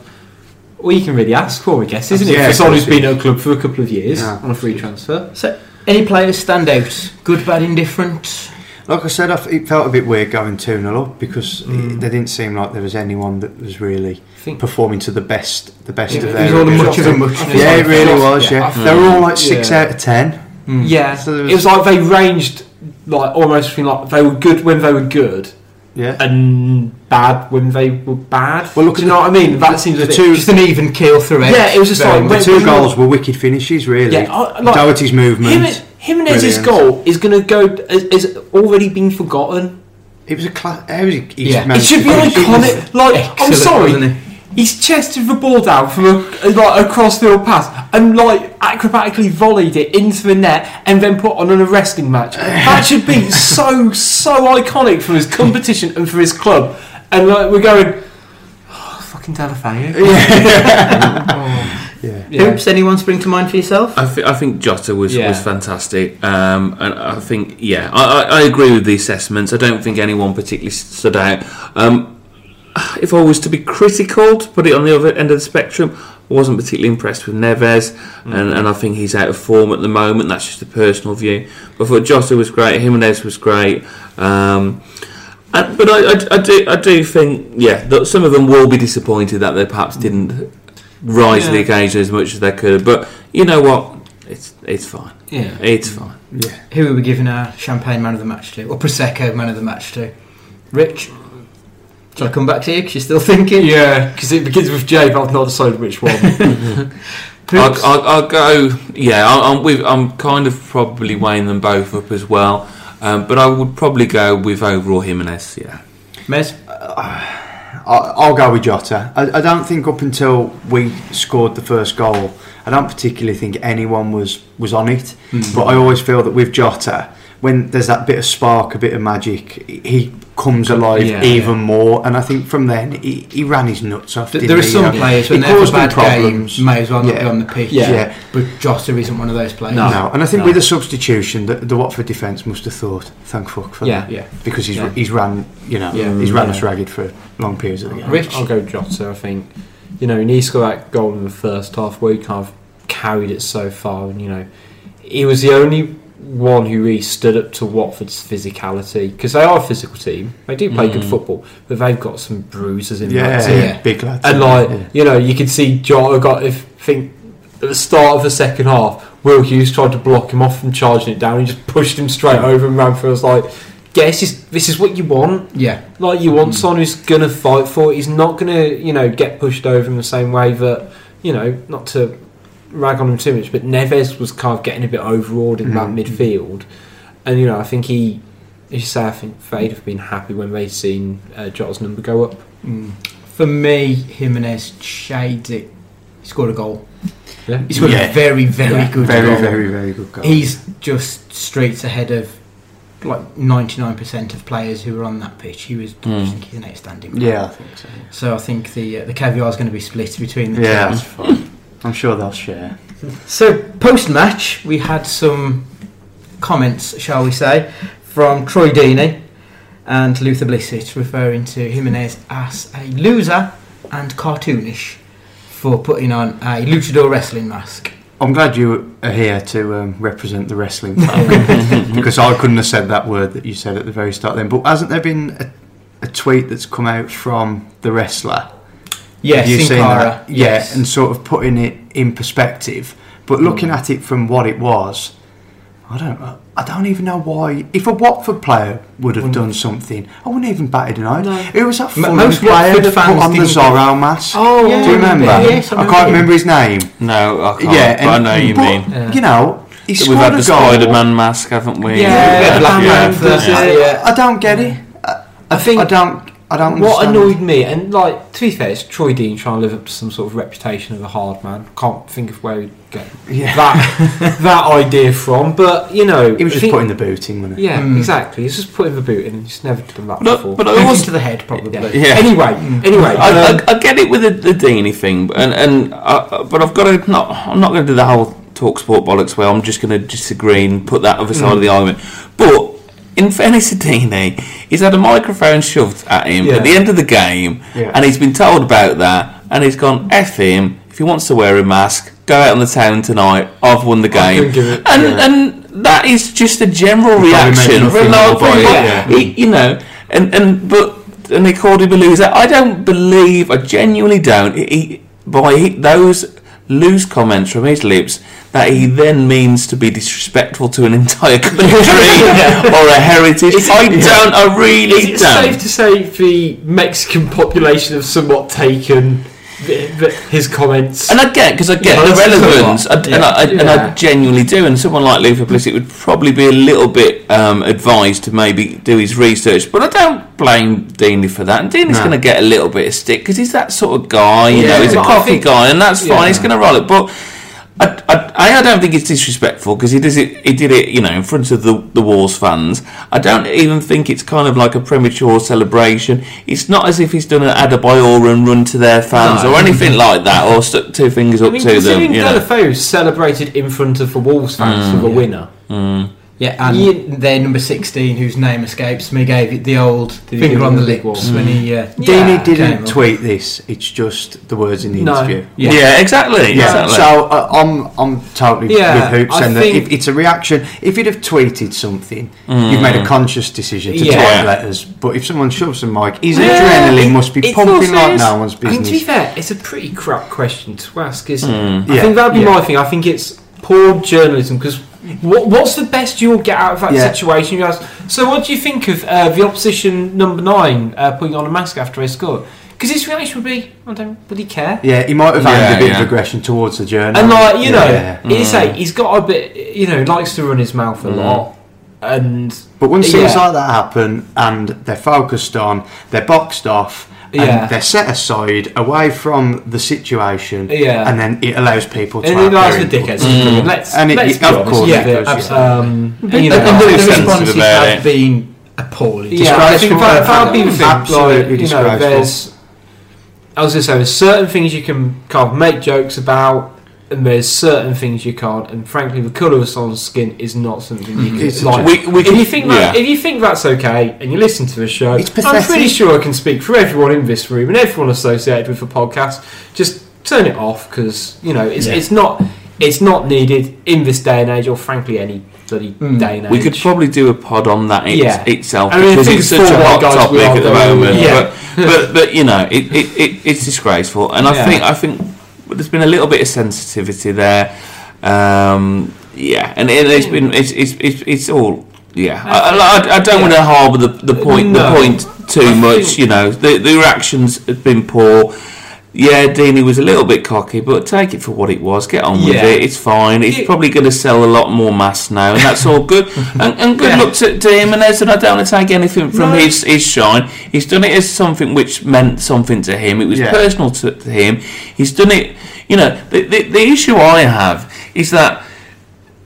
all you can really ask for, I guess, isn't it? For someone who's been at a club for a couple of years Yeah. on a free transfer. So, any players stand out? Good, bad, indifferent? Like I said, I f- it felt a bit weird going 2 0 up because Mm. it, there didn't seem like there was anyone that was really think performing to the best the best Yeah, of it their was all ability. much of a muchness. Yeah, it really was, Yeah, yeah. They were all like 6 yeah. out of 10. Mm. Yeah, So there it was like they ranged like almost between like they were good when they were good, Yeah. and bad when they were bad. Well, look Do you know what I mean? That seems a the bit. two- Just an even keel through it. Yeah, it was just like. The two goals were wicked finishes, really. Yeah, I- like- Doherty's movement. Him, Jimenez's Brilliant. goal is going to go is, is already been forgotten. It was a class. How was he? Yeah. It It managed should be to finish iconic. Like I'm Excellent, sorry, wasn't he? he's chested the ball down from a like a cross field pass and like acrobatically volleyed it into the net and then put on an arresting match. That should be so so iconic for his competition and for his club. And like we're going, oh, fucking Deulofeu. Yeah. Oh, Yeah. Hoops, anyone spring to mind for yourself? I, th- I think Jota was, Yeah. was fantastic, um, and I think yeah, I, I, I agree with the assessments. I don't think anyone particularly stood out. Um, if I was to be critical, to put it on the other end of the spectrum, I wasn't particularly impressed with Neves, and, and I think he's out of form at the moment. That's just a personal view. But I thought Jota was great, Jimenez was great. Um, and, but I, I, I do I do think yeah that some of them will be disappointed that they perhaps didn't rise to the occasion as much as they could. But you know what? It's it's fine. Yeah. It's fine. Yeah. Who are we giving our champagne man of the match to? Or Prosecco man of the match to? Rich? Shall I come back to you because you're still thinking? Yeah, because it begins with J, but I've not decided which one. I'll, I'll, I'll go. Yeah, I- I'm with. I'm kind of probably weighing them both up as well. Um, but I would probably go with overall Jimenez. Yeah. Mez? I- I'll go with Jota. I, I don't think up until we scored the first goal, I don't particularly think anyone was, was on it. Hmm. But I always feel that with Jota, when there's that bit of spark, a bit of magic, he comes alive Yeah, even more. And I think from then he, he ran his nuts off. Th- didn't there are he? some You players he when they have a caused bad problems. game may as well not Yeah. be on the pitch. Yeah. Yeah. But Jota isn't one of those players. No. No, and I think No. with the substitution, the, the Watford defence must have thought, "Thank fuck for Yeah. that," Yeah. because he's Yeah. he's ran, you know, Yeah. he's ran Yeah. us ragged for long periods of the game. Rich? I'll go Jota. I think you know, and he scored that goal in the first half where he kind of carried it so far, and you know, he was the only one who really stood up to Watford's physicality because they are a physical team. They do play good Mm. football, but they've got some bruises in Yeah, that team. yeah. big lads. And like Yeah. you know, you can see Jota got if think at the start of the second half, Will Hughes tried to block him off from charging it down. He just pushed him straight over and ran for us. Like, guess this is this is what you want. Yeah. Like you want someone who's gonna fight for it. He's not gonna, you know, get pushed over in the same way that, you know, not to rag on him too much, but Neves was kind of getting a bit overawed in that Mhm. midfield. And you know, I think he, as you say, I think they'd have been happy when they'd seen uh, Jota's number go up. Mm. For me, Jimenez shades it. He scored a goal. Yeah, He scored Yeah. a very, very Yeah. good very, goal. very, very good goal. He's just streets ahead of like 99% of players who were on that pitch. He was, I Mm. think he's an outstanding player. yeah, I think so. So I think the uh, the caviar is going to be split between the Yeah, two. I'm sure they'll share. So post match, we had some comments, shall we say, from Troy Deeney and Luther Blissett referring to Jimenez as a loser and cartoonish for putting on a luchador wrestling mask. I'm glad you are here to um, represent the wrestling because I couldn't have said that word that you said at the very start then. But hasn't there been a, a tweet that's come out from the wrestler? Yes, Have you Sin seen Cara, that? yes. Yeah, and sort of putting it in perspective. But looking hmm. at it from what it was, I don't. I don't even know why. If a Watford player would have done something, I wouldn't even batted an eye. No. It was that Fulham most player Watford that put fans on the didn't- Zorro mask. Oh, Yeah, Do you remember? yes, I I remember can't him. remember his name. No, I can't. Yeah, but I know you but, mean. Yeah. You know, he We've scored had a the goal. Spider-Man mask, haven't we? Yeah, Yeah, Batman yeah. Yeah. Yeah. I don't get it. I, I think I don't. I don't. What understand. annoyed me, and like to be fair, it's Troy Deeney trying to live up to some sort of reputation of a hard man. Can't think of where he'd get Yeah. that that idea from, but you know, He was just think- putting the boot in, wasn't he? Yeah, Mm. exactly. He's just putting the boot in, and he's never done that But, before. but I was to the head, probably. yeah. Yeah. Anyway, anyway, I, um, I, I get it with the, the Deeney thing, but- and and uh, but I've got to not. I'm not going to do the whole talk sport bollocks where I'm just going to disagree and put that other side of the argument. But in fairness to Deeney, he's had a microphone shoved at him Yeah. at the end of the game, Yeah. and he's been told about that, and he's gone f him. If he wants to wear a mask, go out on the town tonight. I've won the game, it- and yeah. and that is just a general He reaction from like, more by from it, like- yeah. he- you know, and and but and they called him a loser. I don't believe. I genuinely don't. He, by those loose comments from his lips that he then means to be disrespectful to an entire country or a heritage. I don't. I really Is it don't. safe to say the Mexican population have somewhat taken his comments? And I get because I get Yeah, the relevance, I, and, I, and I genuinely do. And someone like Luther Bliss, it would probably be a little bit um, advised to maybe do his research. But I don't blame Deeney for that. And Deeney's No. going to get a little bit of stick because he's that sort of guy. You Yeah, know, he's a coffee think- guy, and that's fine. Yeah. He's going to roll it, but. I, I, I don't think it's disrespectful because he does it. He did it, you know, in front of the the Wolves fans. I don't even think it's kind of like a premature celebration. It's not as if he's done an Adebayor and run to their fans No. or anything like that, or stuck two fingers up I mean, to them. You know. Deulofeu celebrated in front of the Wolves fans mm. with a winner. Mm. Yeah, and Ye- their number 16, whose name escapes me, gave it the old Did finger on the the big lips one? when he. Uh, Deeney Yeah, didn't came up. tweet this. It's just the words in the No. interview. Yeah. Yeah, exactly. Yeah, exactly. so uh, I'm I'm totally Yeah, with hoops, I and that think- if it's a reaction. If you'd have tweeted something, you've made a conscious decision to Yeah. tweet letters. But if someone shoves a mic, his Yeah, adrenaline must be it pumping also like is- no one's I mean, to be fair, it's a pretty crap question to ask, isn't it? Yeah. I think that'd be Yeah. my thing. I think it's poor journalism because what, what's the best you'll get out of that Yeah. situation? You ask, so, what do you think of uh, the opposition number nine uh, putting on a mask after a score? Because his reaction would be, I don't really care. Yeah, he might have Yeah, aimed a bit yeah. of aggression towards the journal. And like you know, Yeah. he's like he's got a bit, you know, likes to run his mouth a lot, and But when things Yeah. like that happen and they're focused on, they're boxed off, and Yeah. they're set aside away from the situation, Yeah. and then it allows people to and have it allows the dickheads. to. Let's And it- let's it- be of course yeah, it does, absolutely. yeah. Um, And, and, you know, and the, the responses have it. been appalling. Yeah, I think Disgraceful. that that'd be the. Absolutely like, you know, disgraceful. there's. I was going to say, there's certain things you can kind of make jokes about, and there's certain things you can't. And frankly, the colour of someone's skin is not something you It's can a like. We- we if you think that, yeah. if you think that's okay, and you listen to the show, It's I'm pretty sure I can speak for everyone in this room and everyone associated with the podcast. Just turn it off because you know it's Yeah. it's not it's not needed in this day and age, or frankly any bloody Mm. day and age. we could probably do a pod on that it, Yeah. itself I mean, because it's it's such a hot white guys we topic at the moment. Yeah. But, but but you know, it, it, it, it's disgraceful, and I think I think there's been a little bit of sensitivity there. Um, yeah, and it, it's been it's it's it's, it's all. Yeah, I, I, I don't Yeah. want to harbour the, the point No. the point too much. You know, the the reactions have been poor. Yeah, Deeney was a little bit cocky, but take it for what it was. Get on with Yeah. it. It's fine. It's probably going to sell a lot more masks now, and that's all good. and, and good Yeah. luck to, to as and I don't want to take anything from No. his his shine. He's done it as something which meant something to him. It was Yeah. personal to, to him. He's done it. You know, the, the the issue I have is that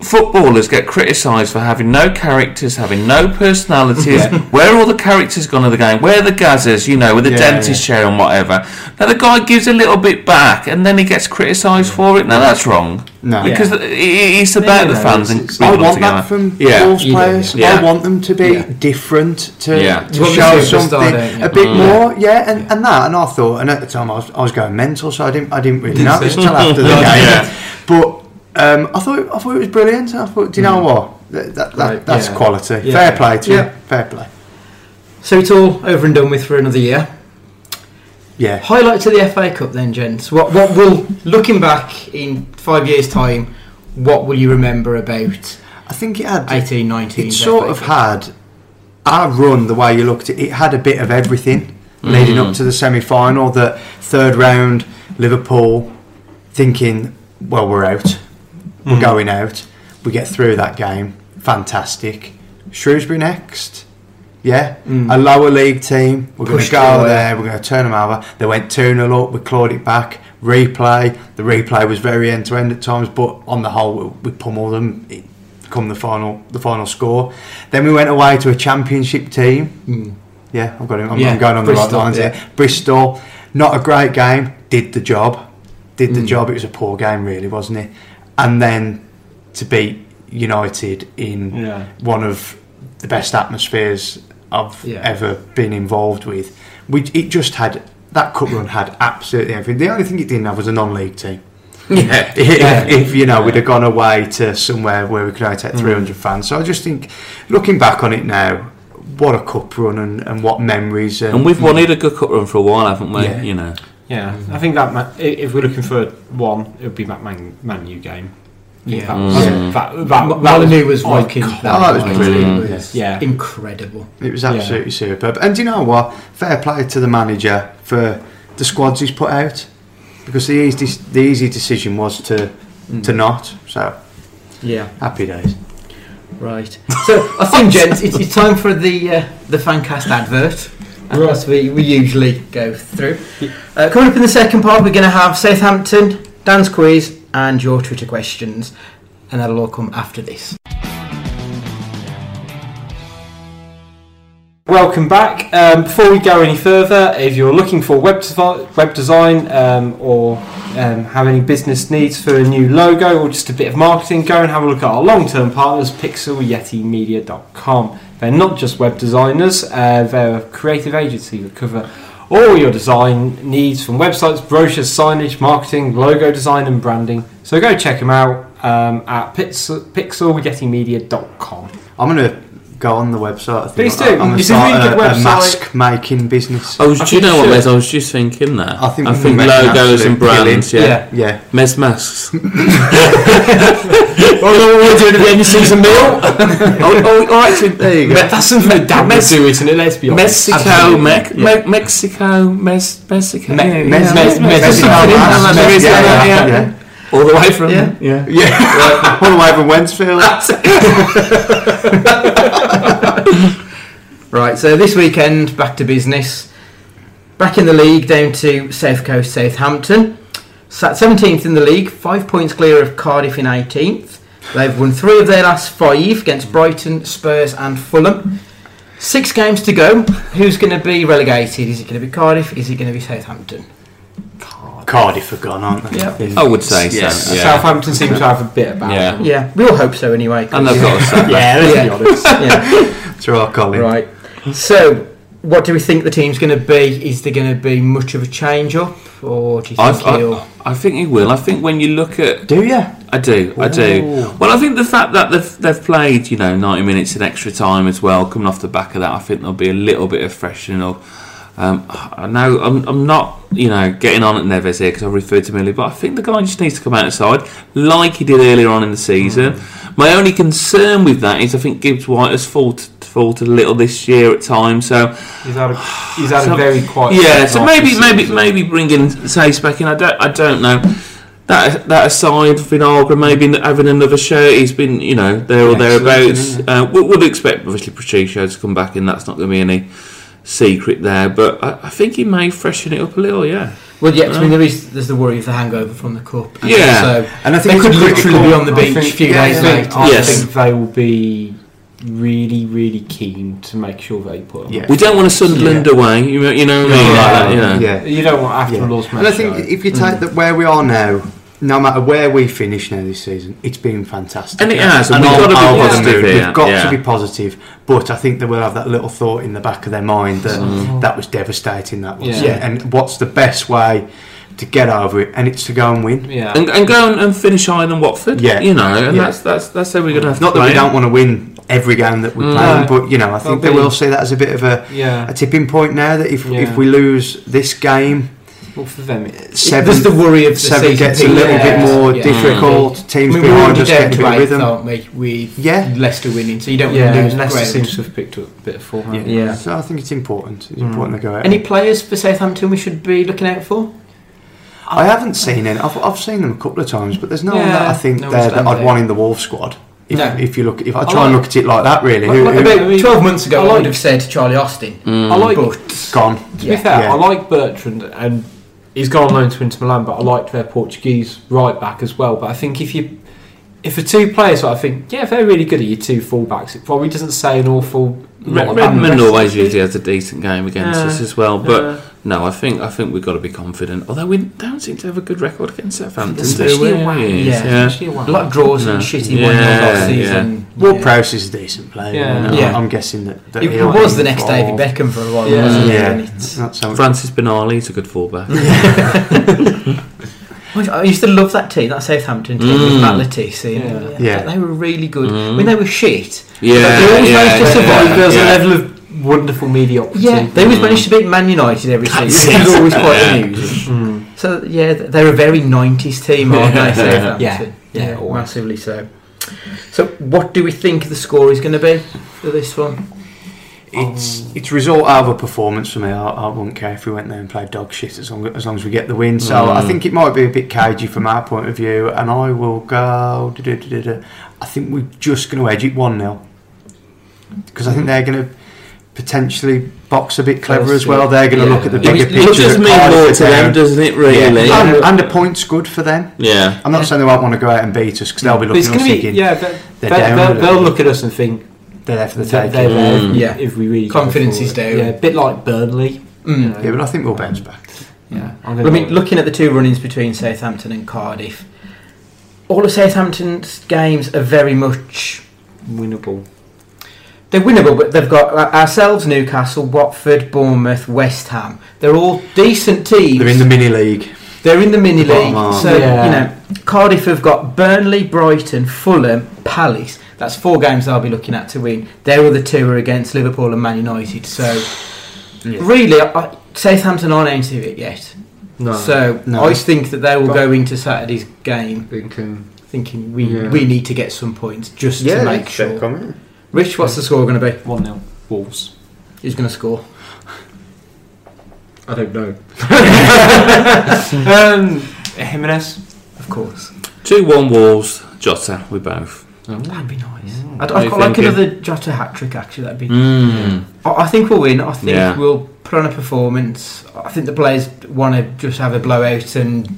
footballers get criticised for having no characters, having no personalities. Where are all the characters gone of the game? Where are the gazzers, you know, with the Yeah, dentist chair and whatever? Now the guy gives a little bit back and then he gets criticised for it. Now that's wrong. No. Because it- it's about you the know, fans it's- and it's- I people want together. that from Yeah. Wolves players. yeah. I want them to be Yeah. different, to, Yeah. to You want show them to be a superstar, something don't a bit Mm. more. Yeah, and, and that. And I thought, and at the time I was, I was going mental, so I didn't I didn't really notice see? till after the game. Yeah. But um, I thought I thought it was brilliant. I thought, do you know what? That, that, that, that's yeah. quality. Yeah. Fair play to Yeah. you. Fair play. So it's all over and done with for another year. Yeah. Highlights of the FA Cup then, gents. What what will looking back in five years' time, what will you remember about I think it had 18, 19? it sort of had our run the way you looked at it, it had a bit of everything leading up to the semi-final the third round Liverpool thinking well we're out we're going out we get through that game fantastic Shrewsbury next yeah a lower league team we're going to go there we're going to turn them over they went 2-0 up we clawed it back replay the replay was very end to end at times but on the whole we pummeled them it, come the final the final score. Then we went away to a championship team. Yeah, I've got it. I'm, Yeah, I'm going on Bristol, the right lines yeah. here. Bristol, not a great game. Did the job. Did Mm. the job. It was a poor game, really, wasn't it? And then to beat United in Yeah. one of the best atmospheres I've Yeah. ever been involved with. We, it just had that cup run had absolutely everything. The only thing it didn't have was a non-league team Yeah. if, Yeah. if you know we'd have gone away to somewhere where we could only take 300 mm. fans. So I just think, looking back on it now, what a cup run and, and what memories. And, And we've wanted a good cup run for a while, haven't we? Yeah. You know. Yeah, I think that ma- i- if we're looking for one, it would be that Man, Man U game. Yeah. that, was- Mm. that, that, that, Molineux was iconic. rocking that. Oh, that was night. brilliant, It was yeah. incredible. It was absolutely superb. And do you know what? Fair play to the manager for the squads he's put out. Because the easy, the easy decision was to to not. So, Yeah. happy days. Right. So I think, gents, it's, it's time for the uh, the fancast advert. As we, we usually go through. Uh, coming up in the second part, we're going to have Southampton, Dan's quiz, and your Twitter questions, and that'll all come after this. Welcome back. Um, before we go any further, if you're looking for web, web design um, or um, have any business needs for a new logo or just a bit of marketing, go and have a look at our long-term partners, pixelyetimedia.com. They're not just web designers; uh, they're a creative agency that cover all your design needs from websites, brochures, signage, marketing, logo design, and branding. So go check them out um, at pixel- pixelyetimedia.com. I'm going to go on the website. I think. Please do. I'm going to It's a start really good a, a website. mask making business. I was, I do you know what, should. Mes? I was just thinking that. I think I think can make an logos and absolute brands, killing. yeah. Yeah. Mes masks. Well, we're doing at the end of season meal. oh, oh, oh, actually, there you go. That's something Dan would Mes- do, isn't it? Let's be honest. Mexico, Absolutely. Mec- Yeah. Me- Mexico, Mes- Mexico. Me- yeah, Mes- Mes- Mes- Mes- Mexico, Mes- yeah, Mes- there is yeah, that, yeah, yeah. yeah. All the way from Yeah. yeah. Yeah. All the way from Wednesfield. Right, so this weekend, back to business. Back in the league, down to South Coast Southampton. Sat 17th in the league, five points clear of Cardiff in 18th. They've won three of their last five against Brighton, Spurs, and Fulham. Six games to go. Who's going to be relegated? Is it going to be Cardiff? Is it going to be Southampton? Cardiff are gone, aren't they? Yeah. In- I would say so. Yes. Yeah. Southampton seem to have a bit about Yeah. them. Yeah, we all hope so anyway. 'cause- And they've got to say Yeah, let's Yeah. be honest. yeah. Through our Colin. Right. So, what do we think the team's going to be? Is there going to be much of a change up, or do you I, think he'll? I, I think he will. I think when you look at, Do you? I do, I do. Ooh. Well, I think the fact that they've they've played, you know, ninety minutes in extra time as well, coming off the back of that, I think there'll be a little bit of freshening up. Um, I know I'm, I'm not, you know, getting on at Neves here because I've referred to Millie, but I think the guy just needs to come outside like he did earlier on in the season. My only concern with that is I think Gibbs White has faltered, faltered a little this year at times, so He's had a, he's had So- a very quiet. yeah, so maybe maybe season. maybe bringing Saiss back in. I don't I don't know. That that aside, Vinagre maybe having another shirt. He's been you know there or Yeah, thereabouts. Uh, we would expect obviously Patricio to come back in. That's not going to be any secret there. But I, I think he may freshen it up a little. Yeah. Well, yeah, I mean, there is there's the worry of the hangover from the cup. And Yeah. so And I think they think could literally be on the beach think- a few yeah, days yeah. later. I Yes. think they will be really, really keen to make sure they put them. Yeah. We don't want a Sunderland away. You, know- you know what I mean? Yeah. Like that, you know. Yeah. You don't want after Yeah. a loss match. And I think show. if you hmm. take that where we are now, no matter where we finish now this season, it's been fantastic. And it has, and And we've I'll- got to be I'll positive here, We've got yeah. to be positive, but I think they will have that little thought in the back of their mind that Mm. that was devastating. That was, Yeah. yeah. And what's the best way to get over it? And it's to go and win. yeah. And, and go and, and finish higher than Watford. Yeah. You know, and Yeah. that's that's that's how we're going to have Not to that we play it. don't want to win every game that we Mm. play, No. but you know, I think they There'll will see that as a bit of a, yeah. a tipping point now. That if Yeah. if we lose this game, Well, for them, it- seven, There's the worry of the seven gets a little Yeah. bit more Yeah. difficult. I Teams mean, we're behind already us down get a to bit of eighth, rhythm. aren't we? With Yeah. Leicester winning, so you don't yeah, want to lose Leicester ground. seems to have picked up a bit of form. Yeah. Yeah. So I think it's important. It's Mm. important to go out. Any players for Southampton we should be looking out for? I haven't seen any. I've, I've seen them a couple of times, but there's no one that I think no there that I'd want in the Wolves squad. If, No. if you look, if I I try and look at it like that, really, I who, like- who, About 12 months ago, I I, like- would have said Charlie Austin. Mm. I like. But gone? To Yeah. be fair, Yeah. I like Bertrand, and he's gone on loan to Inter Milan, but I liked their Portuguese right back as well. But I think if you, if the two players, I think, yeah, if they're really good at your two fullbacks, it probably doesn't say an awful lot Redmond the rest of always usually has a decent game against Yeah. us as well, but Yeah. no, I think I think we've got to be confident. Although we don't seem to have a good record against Southampton, Especially do we? away. Yeah. Especially away. a lot of draws No. and shitty Yeah, ones last season. Ward Yeah. Prowse is a decent player. Yeah. Yeah. I'm guessing that, that He, he he'll was the next for- David Beckham for a while, Yeah. wasn't? Yeah, And it's- that's so. Francis Benali is a good fullback. I used to love that team, that Southampton team Mm. with Matt Le Tissier. Yeah. and, Yeah. They were really good. I Mm. mean, they were shit. yeah, But they always yeah, managed to yeah, survive. There's yeah. a level of wonderful mediocrity. Yeah, they always manage to beat Man United every That's season. it. It's always quite Yeah. amusing. Mm. So yeah, they're a very '90s team, aren't they? Southampton? Yeah, yeah, yeah, massively so. So, what do we think the score is going to be for this one? It's it's result out of a performance for me. I, I wouldn't care if we went there and played dog shit as long as, long as we get the win. So I Mm. think it might be a bit cagey from our point of view, and I will go. da-da-da-da-da. I think we're just going to edge it one 0 because I think they're going to potentially box a bit clever as well. They're going to Yeah. look at the bigger It, picture. it does mean more and to them, doesn't it? Really? Yeah. And, and a point's good for them. Yeah. I'm not saying they won't want to go out and beat us because they'll be looking at us be thinking yeah. They, they're they, down a they'll, they'll look at us and think they're there for the they're, taking. they're there Mm. Yeah. if we really Confidence is it. down. Yeah, a bit like Burnley. Mm. Yeah, but I think we'll bounce back. Yeah, I'm I mean, go- looking at the two run-ins between Southampton and Cardiff, all of Southampton's games are very much winnable. they're winnable, but they've got uh, ourselves, Newcastle, Watford, Bournemouth, West Ham. They're all decent teams. They're in the mini league. They're in the mini Bottom league, so Yeah. you know Cardiff have got Burnley, Brighton, Fulham, Palace. That's four games I'll be looking at to win. Their the two are against Liverpool and Man United. So really, I, Southampton aren't into it yet. No. So No. I think that they will But- go into Saturday's game Thinking, thinking we Yeah. we need to get some points just to make sure. comment. Rich, what's the score going to be? one 0 Wolves. Who's going to score? I don't know. um, Jimenez. Of course. 2 1 Wolves, Jota, we both. That'd be nice. Mm. I'd, What I'd you quite like thinking? another Jota hat trick. Actually, that'd be. Mm. I, I think we'll win. I think Yeah. we'll put on a performance. I think the players want to just have a blowout and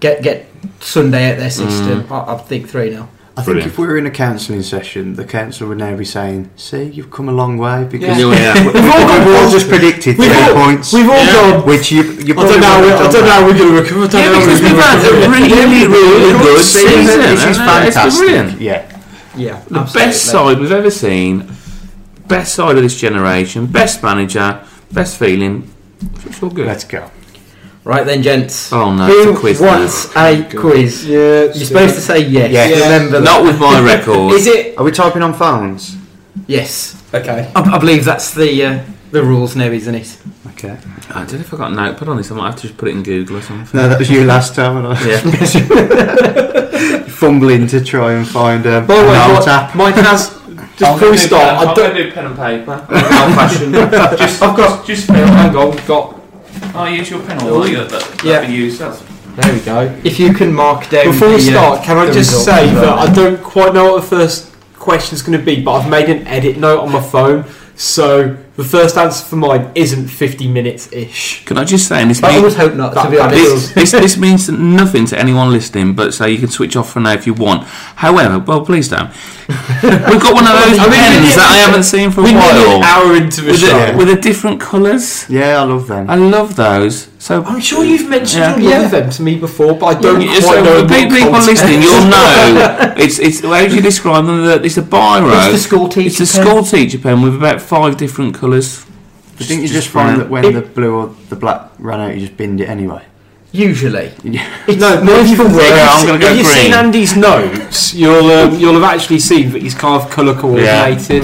get get Sunday out their system. I, I think three 0 I think Brilliant. if we were in a counselling session, the counsellor would now be saying, "See, you've come a long way because Yeah. Oh, yeah. we've, all, we've all just predicted We've three all- points, We've all Yeah. gone. which you you I don't know. We, I don't know we're going to recover. I don't Yeah, know because we're we've had a recover. really, really good season. This is hasn't it? It's been fantastic. brilliant. Yeah, Yeah, The best side we've ever seen, best side of this generation, best manager, best feeling. It's all good. let's go. Right then, gents. Oh no, Who it's a quiz now. wants a quiz? Yeah, You're supposed to say yes. Yes. Remember that. Not with my record. Is it? Are we typing on phones? Yes. Okay. I, I believe that's the uh, the rules now, isn't it? Okay. I don't know if I got a notepad on this. I might have to just put it in Google or something. No, that was you last time. And I Yeah. fumbling to try and find a By the way, note Mike, app. Mike has. Just before we start, I don't. do pen and paper. Old fashioned. Just, I've got- just, just feel. Hang on, got. Oh, use your pen or that, that, Yeah. that be used. That's There we go. If you can mark down. Before we the, uh, start, can I just say that. I don't quite know what the first question is going to be, but I've made an edit note on my phone, so the first answer for mine isn't 50 minutes ish. Can I just say, and this, I mean- always hope not. To be that honest. this, this, this means nothing to anyone listening, but so you can switch off for now if you want. However, well, please don't. We've got one of those I mean, pens that I haven't seen for a We're an while. hour into the With, show. a, with a different colours. Yeah, I love them. I love those. So I'm sure you've mentioned Yeah. your Yeah. of them to me before, but I don't Yeah, quite so know for what people listening, you'll know. It's it's how do you describe them? The- It's a biro. It's the school teacher. It's a pen. school teacher pen with about five different colours. I think you Just just find that when It- the blue or the black ran out, you just binned it anyway. Usually. Yeah. It's No, more if you've, for if work. you've I'm gonna go if you've green. seen Andy's notes, you'll um, you'll have actually seen that he's kind of colour coordinated.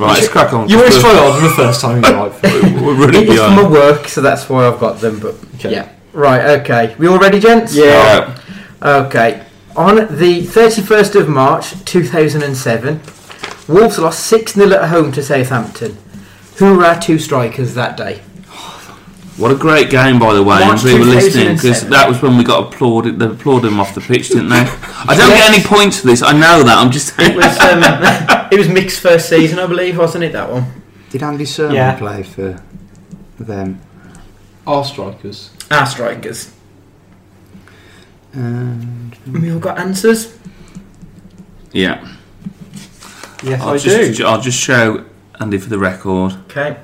Right, let's crack on. You always try hard the first time you write. We're really It's from my work, so that's why I've got them. But Okay. yeah, right. Okay, we all ready, gents? Yeah. Okay. On the 31st of March 2007, Wolves lost 6 0 at home to Southampton. Who were our two strikers that day? What a great game, by the way, March we were listening, because 2007. that was when we got applauded. They applauded him off the pitch, didn't they? I don't get any points for this. I know that. I'm just It saying. was um, it was Mick's first season, I believe, wasn't it? That one. Did Andy Surman Yeah. play for them? Our strikers. Our strikers. And We all got answers. Yeah, Yes, I'll I just, do. I'll just show Andy for the record. Okay.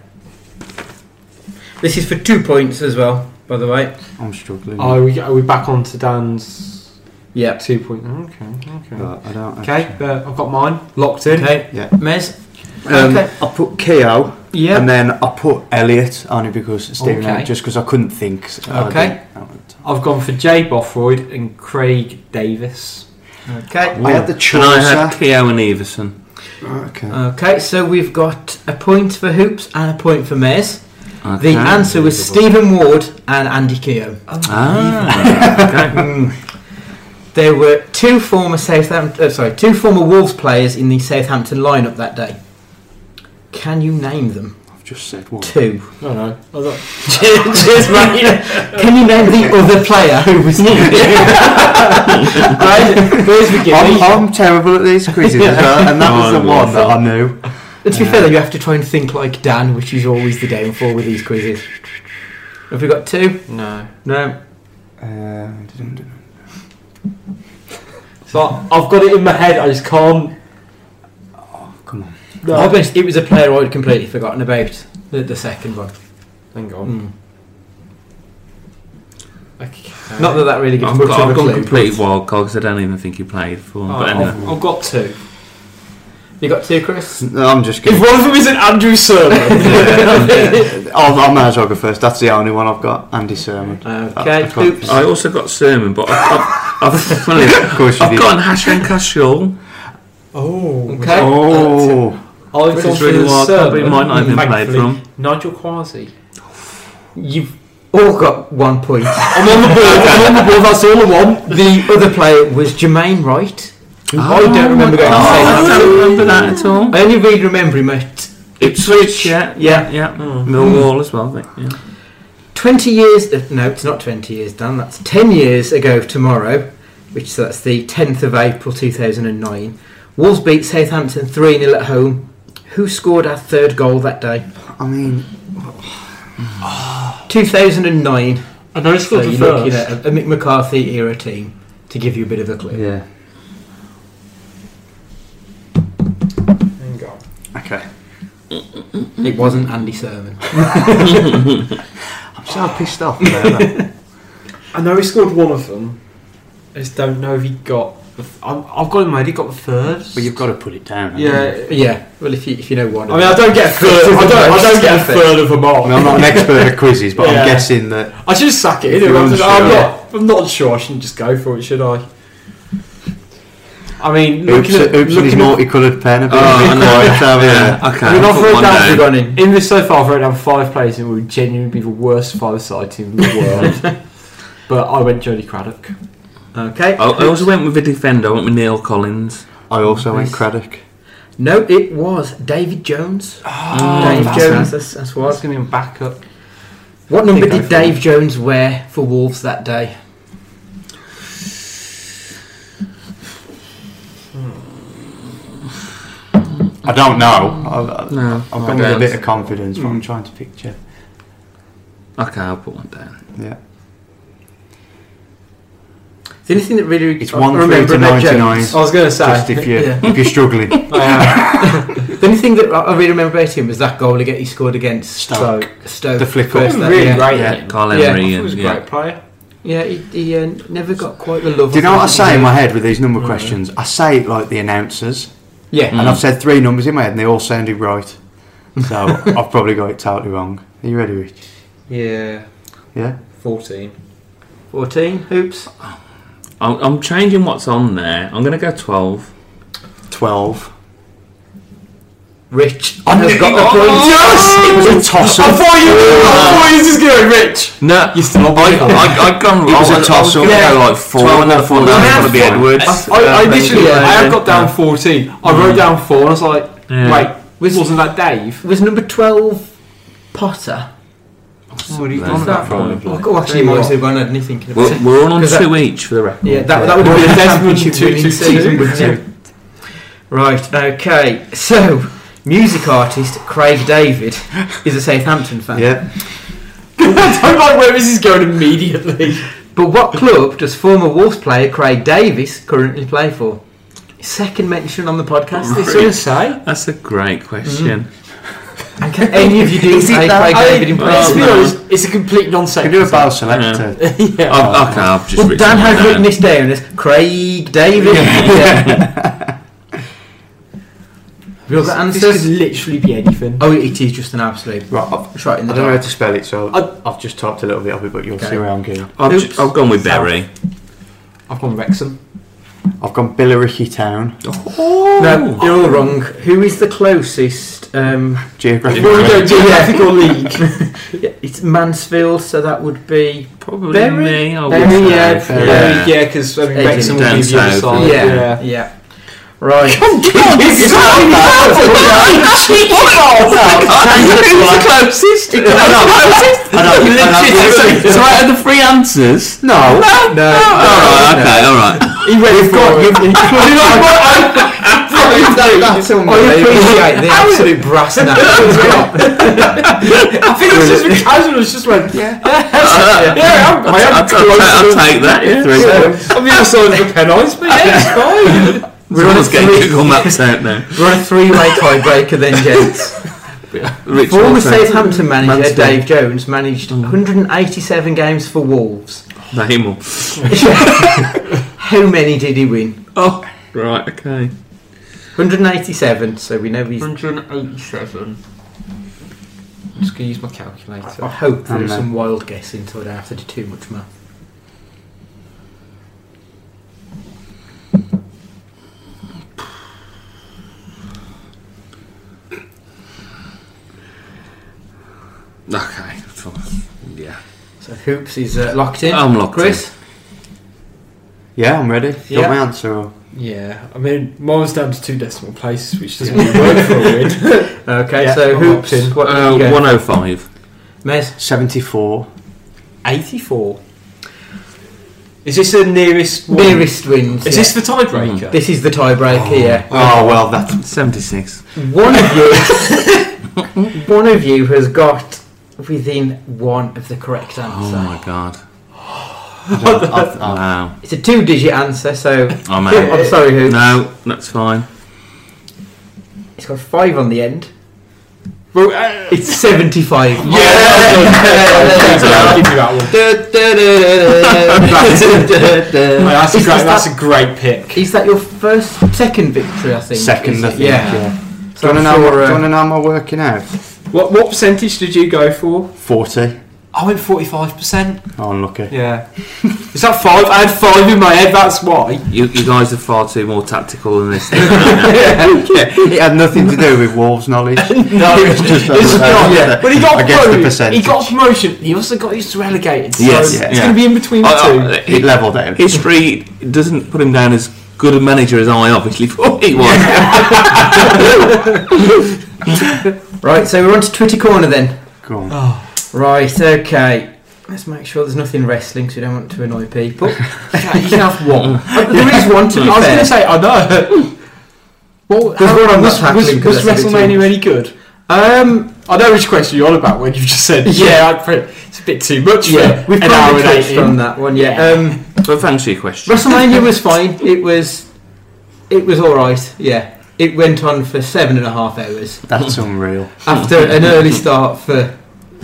This is for two points as well, by the way. I'm struggling. Are we, are we back on to Dan's Yeah. two point? Okay, okay. but I don't. Okay, actually- uh, I've got mine locked in. Okay. Yeah. Mez. Um, Okay. I put Keogh Yeah. and then I put Elliot only because Stephen Okay. just because I couldn't think. so I Okay. didn't- I've gone for Jay Bothroyd and Craig Davis. Okay. I had the choice. And I had Keogh and Everson. Okay. Okay, so we've got a point for Hoops and a point for Mares. Okay. The answer was Stephen Ward and Andy Keogh. Ah, okay. There were two former Southampton, uh, sorry, two former Wolves players in the Southampton lineup that day. Can you name them? I've just said one. Two. No, no. Thought, Cheers, mate. Can you name the other player who was needed? right, I'm. I'm terrible at these quizzes as well, and that was Oh, the one that I knew. To be fair, though, you have to try and think like Dan, which is always the downfall with these quizzes. Have we got two? no. No. Uh, So I've got it in my head. I just can't. Oh, come on. No. I'll be honest, it was a player I'd completely forgotten about. The, the second one. Hang on. Mm. Okay. Not that that really gives I've, much got, of a I've gone clue. complete wild card 'cause I don't even think he played for him. Oh, but anyway. I've, I've got two. You got two, Chris? No, I'm just If kidding. one of them isn't Andrew Surman, I'll, I might as well go first. That's the only one I've got. Andy Surman. Okay, I've got- Hoops. I also got Surman, but I've, I've, I've, funny, Of course you I've did. got Hassan Kachloul. oh, Okay. Oh, I've Which gone is for really the wild card, but he Surman, might not have been played thankfully. from. Nigel Quashie. You've all got one point. I'm on the board. I'm on the board. That's all I want. the other player was Jermaine Wright. Who I don't remember going to Oh, say I that. don't remember that at all. I only really remember him at Ipswich, yeah, Yeah. yeah, Millwall as well. I think, yeah. 20 years. Uh, no, it's not 20 years, Dan. That's 10 years ago tomorrow, which so that's the 10th of April 2009. Wolves beat Southampton 3 0 at home. Who scored our third goal that day? I mean, 2009. I know it's So you're looking at a, a Mick McCarthy era team to give you a bit of a clue. yeah. Okay. It wasn't Andy Surman. I'm so pissed off about. I know he scored one of them. I just don't know if he got. The f- I'm, I've got him made. He got the third. but you've got to put it down. haven't you? Yeah. Yeah, well, if you, if you know one. I mean, I don't get a third. I don't. I don't get a third of a I mark. mean, I'm not an expert at quizzes, but Yeah. I'm guessing that I should just sack it. If I'm, just- I'm not. I'm not sure. I shouldn't just go for it, should I? I mean, Oops, looking at, oops and his looking at multicoloured pen a bit, Oh, a I bit know. quiet over. Yeah, okay. I mean, I'll I've put wrote one down down. In. in this so far, I've wrote down five players who would genuinely be the worst five-side team in the world. but I went Jody Craddock. Okay. I, I also went with a defender. I went with Neil Collins. I also went Craddock. No, it was David Jones. Ah, oh, Dave that's Jones, it. that's, that's That's what. going to be a backup. What number did Dave Jones wear for Wolves that day? I don't know. I've, No, I've I gone with a bit of confidence, but I'm Mm. trying to picture. Okay, I'll put one down. Yeah. The only thing that really It's I one through remember to about 99. Jones- I was going to say. Just if you Yeah. if you're struggling. I the only thing that I I really remember about him was that goal again he scored against Stoke. Stoke. The flick first up. that- really yeah. great. Yeah. Yeah. Carl Yeah, Emery He was a yeah. great player. Yeah, he, he uh, never got quite the love. Do you know what I say in my head? head with these number No. questions? I say it like the announcers, Yeah. Mm. and I've said three numbers in my head, and they all sounded right. So I've probably got it totally wrong. Are you ready, Rich? Yeah. Yeah. 14. 14 hoops. I'm, I'm changing what's on there. I'm going to go 12. Twelve. Rich. I has knew- got the oh, point. yes! It was a toss I up. thought you I thought you was just going Rich. No, You still on I, it? I, I gone. It was I a was, toss-up. I was gonna Yeah. go like four, 12 and then I thought and that was four. going to be Edwards. I, I, I um, literally, Yeah. I have got down 14. I wrote mm. down 4 and I was like, Yeah. wait, Was- wasn't that Dave? Was number 12 Potter? What are you Was on that about? probably? Oh, actually, Tell you might have gone. I didn't think about We're, it. we're all on two that- each for the record. Yeah, that, that would have been a Desmond championship two, season, two. wouldn't? Right, okay. So, music artist Craig David is a Southampton fan. Yeah. I don't like where this is going immediately. But what club does former Wolves player Craig Davies currently play for? Second mention on the podcast this What week. say? That's a great question. Mm. And can any of you do Is it a that- Craig I David mean, impression? let's be no. honest, it's a complete non Can you do a Bo' Selecta? yeah. Oh, I've, okay, I've just Well, written Dan it has down. written this down as Craig David. Yeah. Have you all got This could literally be anything. Oh, it is just an absolute. Right, I've, It's right in I the don't know how to spell it, so I- I've just typed a little bit of it, but you'll Okay. see where I'm going. I've, Oops. ju- I've gone with Bury. I've gone Wrexham. I've gone Billericay Town. Oh, No, you're all wrong. Who is the closest? Um, Geographic. Well, go geographical league. yeah, it's Mansfield, so that would be. Probably Very- me. I would very, say. yeah, fair. Yeah, yeah, because I mean, Edging Wrexham it will down be the other south, side. yeah, Yeah. yeah. Right. Who's the closest? I don't, I don't, So I had the three answers. no, No. Alright, okay, alright. He went You've got. You've, you've, that, that's I appreciate the absolute brass knuckles. I think it's just casual. It's just went. Yeah, yeah. I'm, I I'll, am I'll, close I'll take that. Yeah, three. I'm the other side of the pen ice, but yeah, it's fine. We're on a getting three. Google Maps out now. We're on a three-way tiebreaker then, gents. Rich Former Wilson. Southampton manager Mansfield. Dave Jones managed 187 games for Wolves. Name all. How many did he win? Oh, right, okay. 187. So we know he's. 187. I'm just gonna use my calculator. I hope And there's some wild guessing, so I don't have to do too much math. Okay. Yeah. So Hoops is uh, locked in. I'm locked Chris. yeah, I'm ready. You Yeah. got my answer? Or? Yeah, I mean, mine's down to two decimal places, which doesn't really work for a win. Okay, Yeah, so I'm Hoops. locked in. What Uh, did you go? 105. Mez. 74. 84. Is this the nearest one? Nearest wins. Is yeah. this the tiebreaker? This is the tiebreaker. Yeah. Oh, well, that's 76. One of you. one of you has got within one of the correct answer. Oh my god. I've, I've, Wow. It's a two-digit answer, so I'm I'm sorry, Hoops. No, that's fine. It's got five on the end. Uh, It's seventy-five. yeah, I'll give you that one. That's a Is- great. That's that- a great pick. Is that your first, second victory? I think. second, is I it? think. Yeah. Yeah. So do you I'm want to know, sure, what- do you uh, wanna know my working out? What what percentage did you go for? 40. I went forty five percent. Oh, unlucky. Yeah. Is that five? I had five in my head. That's why. You, you guys are far too more tactical than this. Yeah. It had nothing to do with Wolves knowledge. No, It's just it's uh, not. yeah. But he got I guess the promoted. percentage. He got promotion. He also got used to relegated. So Yes, it's yeah. going to be in between the I- two. It levelled out. history doesn't put him down as good a manager as I obviously thought he was. Right, so we're on to Twitter corner then. Go on. Right, okay. Let's make sure there's nothing wrestling, because we don't want to annoy people. you can have one. There is one to be I was going to say, I know. Well, There's one I'm not was, tackling was, 'cause was that's a WrestleMania much. any good? Um, I know which question you're on about when you just said, yeah, I'd put- it's a bit too much yeah, for we've an hour probably and touched 18. on that one. Yeah. Um, but thanks for your question. WrestleMania was fine. It was, it was all right. Yeah. It went on for seven and a half hours That's unreal. after an early start for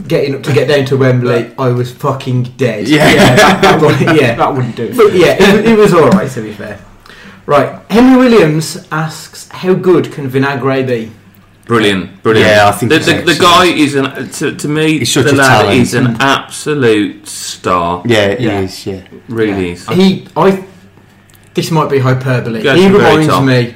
getting up to get down to Wembley. I was fucking dead. Yeah. that, that one- yeah. That wouldn't do it. But yeah, it, it was all right to be fair. Right, Henry Williams asks, "How good can Vinagre be?" Brilliant, brilliant. Yeah, I think the, the, the guy is an to, to me. He's such the a lad talent. is an absolute star. Yeah, he Yeah. is. Yeah. Really is. He, I, this might be hyperbole. Go he to the reminds top. me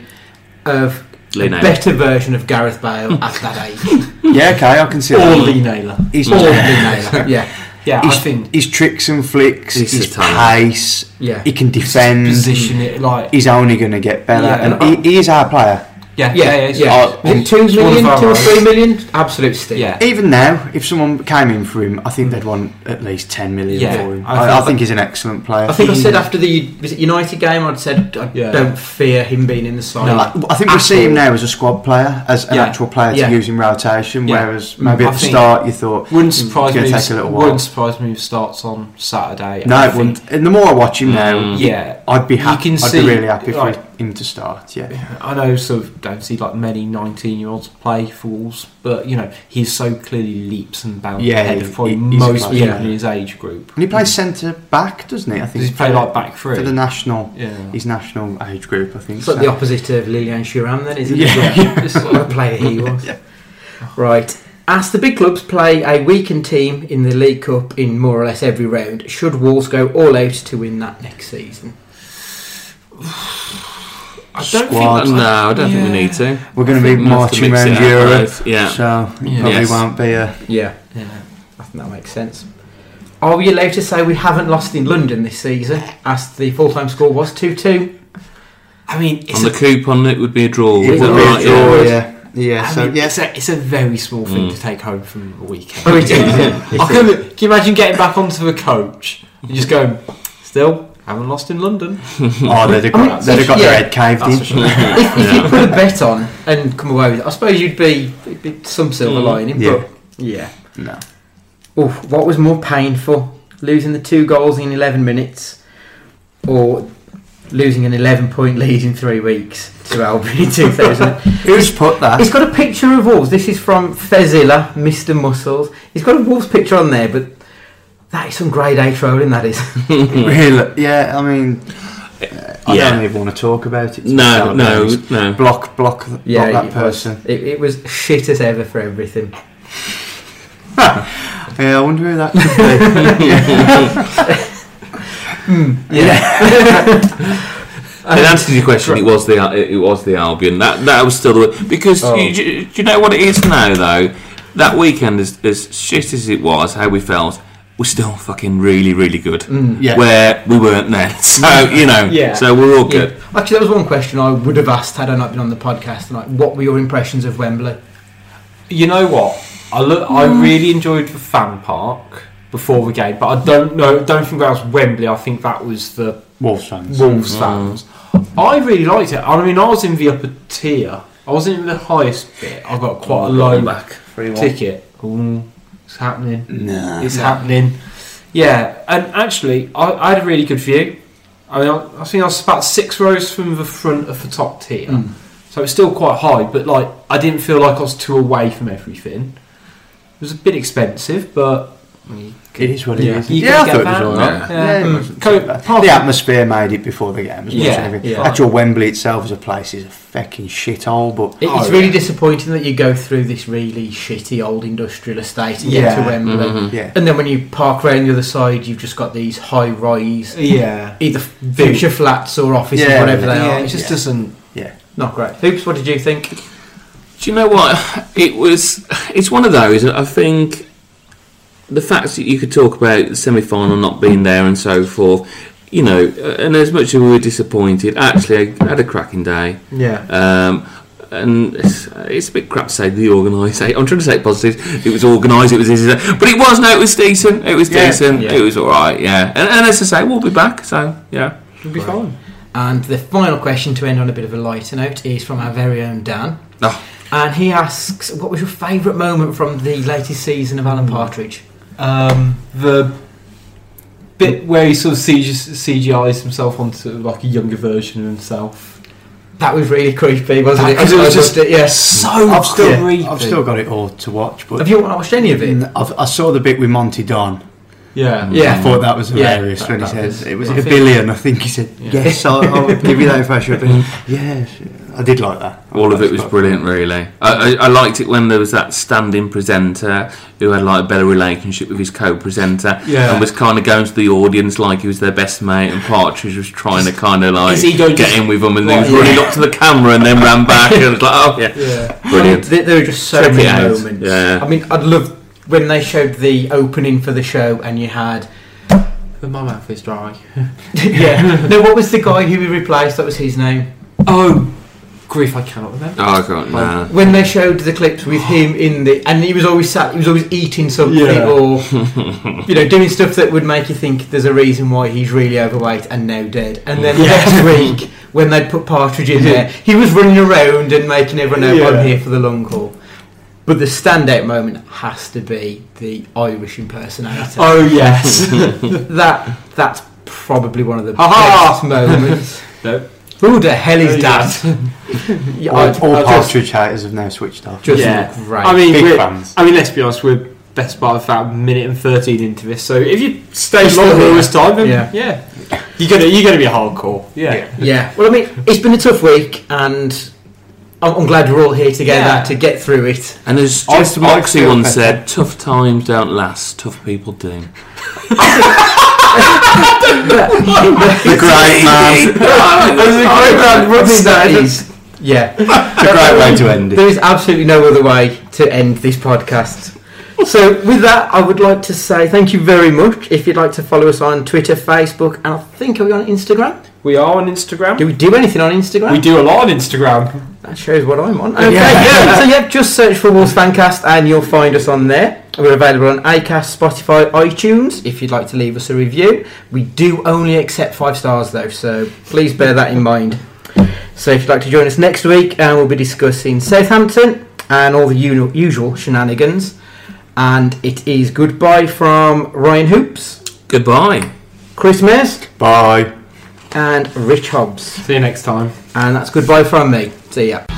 of a better version of Gareth Bale at that age. Yeah. Okay, I can see Or that. Lee Naylor. He's, Or Lee Naylor. Yeah, Yeah, I think his tricks and flicks, He's his pace, yeah, he can defend. position it like He's only going to get better, Yeah. and he, he is our player. Yeah, yeah, yeah, yeah. yeah. Was uh, it two It's one of million, our two or three million? Absolute steal. Yeah. Even now, if someone came in for him, I think they'd want at least ten million Yeah, for him. I I, I, think- think he's an excellent player. I think I said after the United game, I'd said I Yeah. don't fear him being in the side. No. Like, I think we see him now as a squad player, as an Yeah. actual player to Yeah. use in rotation. Yeah. Whereas maybe mm, I at the start you thought, Wouldn't hmm, surprise gonna me. take a little while. Wouldn't surprise me if starts on Saturday. no, it wouldn't. And the more I watch him now, Mm. Yeah, I'd be You happy. can I'd see, be really happy for like- him to start. Yeah, I know, sort of don't see like many nineteen-year-olds play for Wolves, but you know he's so clearly leaps and bounds Yeah, ahead of probably he- most player. people Yeah. in his age group. and he plays centre back, doesn't he? I think Does he play like back for the national, yeah. his national age group. I think. It's like so. the opposite of Lilian Thuram, then, isn't Yeah. it? Yeah. Just what a player he was. Right. As the big clubs play a weakened team in the League Cup in more or less every round, should Wolves go all out to win that next season? I don't squad. think no, I don't think we need to. We're going to be We'll have to marching around Europe, both, Yeah. so it Yeah. probably Yes. won't be a. Yeah, yeah, I think that makes sense. Are we allowed to say we haven't lost in London this season? As the full-time score was two-two. I mean, it's On a, the coupon, it would be a draw. It Is would that be a draw, Yeah. yeah, yeah. I So mean, yeah, it's, a, it's a very small thing Mm. to take home from a weekend. Oh, it is. I can, can you imagine getting back onto the coach and just going, still haven't lost in London? oh, they'd have I mean, got, they'd have got yeah, their head caved in. sure. if, if you put a bet on and come away with it, I suppose you'd be, be some silver Mm. lining. Yeah. But yeah. No. Oh, what was more painful, losing the two goals in 11 minutes, or losing an 11-point lead in three weeks to Albion in 2000? Who's put that? He's got a picture of Wolves. This is from Fezilla, Mr. Muscles. He's got a Wolves picture on there, but that is some grade A trolling. That is. really? Yeah, I mean, I Yeah. don't even want to talk about it. No, no, no. Block, block, block Yeah, that it person. Was, it, it was shit as ever for everything. Yeah, I wonder who that could be. Hmm, In answer to your question, it was the it was the Albion. That that was still the because Oh. you, do you know what it is now though. That weekend, as, as shit as it was, how we felt, we're still fucking really, really good. Mm. Yeah. Where we weren't then, so you know, Yeah. so we're all Yeah. good. Actually, that was one question I would have asked had I not been on the podcast tonight. What were your impressions of Wembley? You know what? I look, I really enjoyed the fan park before the game, but I don't know. Don't think that was Wembley. I think that was the Wolves fans. Wolves fans. I really liked it. I mean, I was in the upper tier. I wasn't in the highest bit. I got quite a low back. ticket. Ooh, it's happening. No. It's happening. Yeah, and actually, I, I had a really good view. I mean, I, I think I was about six rows from the front of the top tier, Mm. so it's still quite high. But like, I didn't feel like I was too away from everything. It was a bit expensive, but It is what it Yeah. is. Yeah, I thought it was alright. Yeah. Yeah, it Mm. wasn't Co- too bad. apart The atmosphere made it before the game as much Yeah, as anything. yeah. Actual Wembley itself as a place is a fucking shithole, but It, Oh, it's really disappointing that you go through this really shitty old industrial estate and get to Wembley. Mhm. yeah. And then when you park around the other side, you've just got these high rise, yeah, either future flats or offices, Yeah, whatever they yeah, are. it just Yeah. doesn't. yeah, Not great. Hoops, what did you think? Do you know what? It was. It's one of those. I think the fact that you could talk about the semi-final not being there and so forth. You know, uh, and as much as we were disappointed, actually, I had a cracking day. Yeah, Um, and it's, it's a bit crap to say the organisation. I'm trying to say it positive. It was organised. It was easy, but it was. No, it was decent. It was Yeah, decent. yeah. It was all right. Yeah, and, and as I say, we'll be back. So yeah. it'll be Right. fine. And the final question to end on a bit of a lighter note is from our very own Dan. Oh. And he asks, what was your favourite moment from the latest season of Alan Partridge? Um, the bit where he sort of CG, CGIs himself onto like a younger version of himself. That was really creepy, wasn't it? Because it was just- loved it, yes. So I've still, creepy. I've still got it all to watch, but Have you watched any of it? I've, I saw the bit with Monty Don. Yeah, Yeah. I thought that was Yeah, hilarious that- when he that said was- it was I a billion. I think he said Yeah. yes. I'll, I'll give you that if I should. be." yes, I did like that. All of it was That's brilliant, really. I, I, I liked it when there was that standing presenter who had like a better relationship with his co-presenter Yeah. and was kind of going to the audience like he was their best mate, and Partridge was trying to kind of like His ego get just- in with them, and he Right, was yeah. running up to the camera and then ran back, and was like, oh yeah, yeah. brilliant. There, there were just so Check many out. moments. Yeah. I mean, I'd love when they showed the opening for the show and you had. But my mouth is dry. yeah. No, what was the guy who we replaced? That was his name. Oh, grief! I cannot remember. Oh, I can't. Um, nah. When they showed the clips with him in the, and he was always sat, he was always eating something Yeah. or, you know, doing stuff that would make you think there's a reason why he's really overweight and now dead. And then Yeah. next week, when they'd put Partridge in there, he was running around and making everyone know Yeah. I'm here for the long haul. But the standout moment has to be the Irish impersonator. Oh yes. That that's probably one of the Ha-ha! best moments. no. Who the hell is Oh, that? yeah, All, I- all I just- Partridge haters have now switched off. just Yeah. great. I mean, Big we're, fans. I mean, let's be honest. We're best part of about a minute and thirteen into this. So if you stay You're still longer here. this time, then Yeah. yeah, you're gonna you're gonna be hardcore. Yeah. Yeah. Well, I mean, it's been a tough week, and I'm, I'm glad we're all here together Yeah. to get through it. And as I- Jeff Moxie once better. said, "Tough times don't last; tough people do." The great man. the great man rubbing that is, yeah. It's a great way to end it. There is absolutely no other way to end this podcast. So, with that, I would like to say thank you very much. If you'd like to follow us on Twitter, Facebook, and I think are we on Instagram? We are on Instagram. Do we do anything on Instagram? We do a lot on Instagram. That shows what I'm on. Okay, yeah. so yeah, just search for Wolves Fancast and you'll find us on there. We're available on Acast, Spotify, iTunes. If you'd like to leave us a review, we do only accept five stars though, so please bear that in mind. So if you'd like to join us next week, and we'll be discussing Southampton and all the unu- usual shenanigans. And it is goodbye from Ryan Hoops, Goodbye. Chris Mears, Bye. And Rich Hobbs. See you next time. And that's goodbye from me. See ya.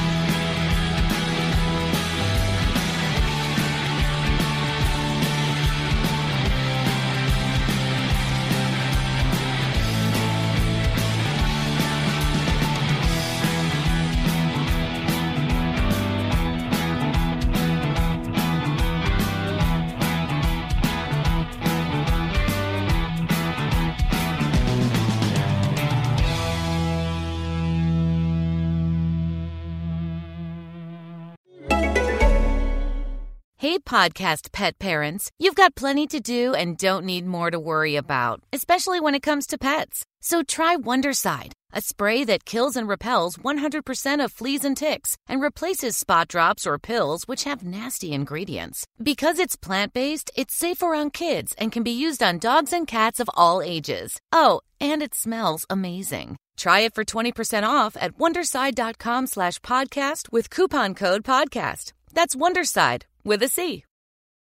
Podcast pet parents, you've got plenty to do and don't need more to worry about, especially when it comes to pets. So try Wondercide, a spray that kills and repels 100% of fleas and ticks and replaces spot drops or pills which have nasty ingredients. Because it's plant based, it's safe around kids and can be used on dogs and cats of all ages. Oh, and it smells amazing. Try it for 20% off at wondercide.com slash podcast with coupon code podcast. That's Wondercide with a C.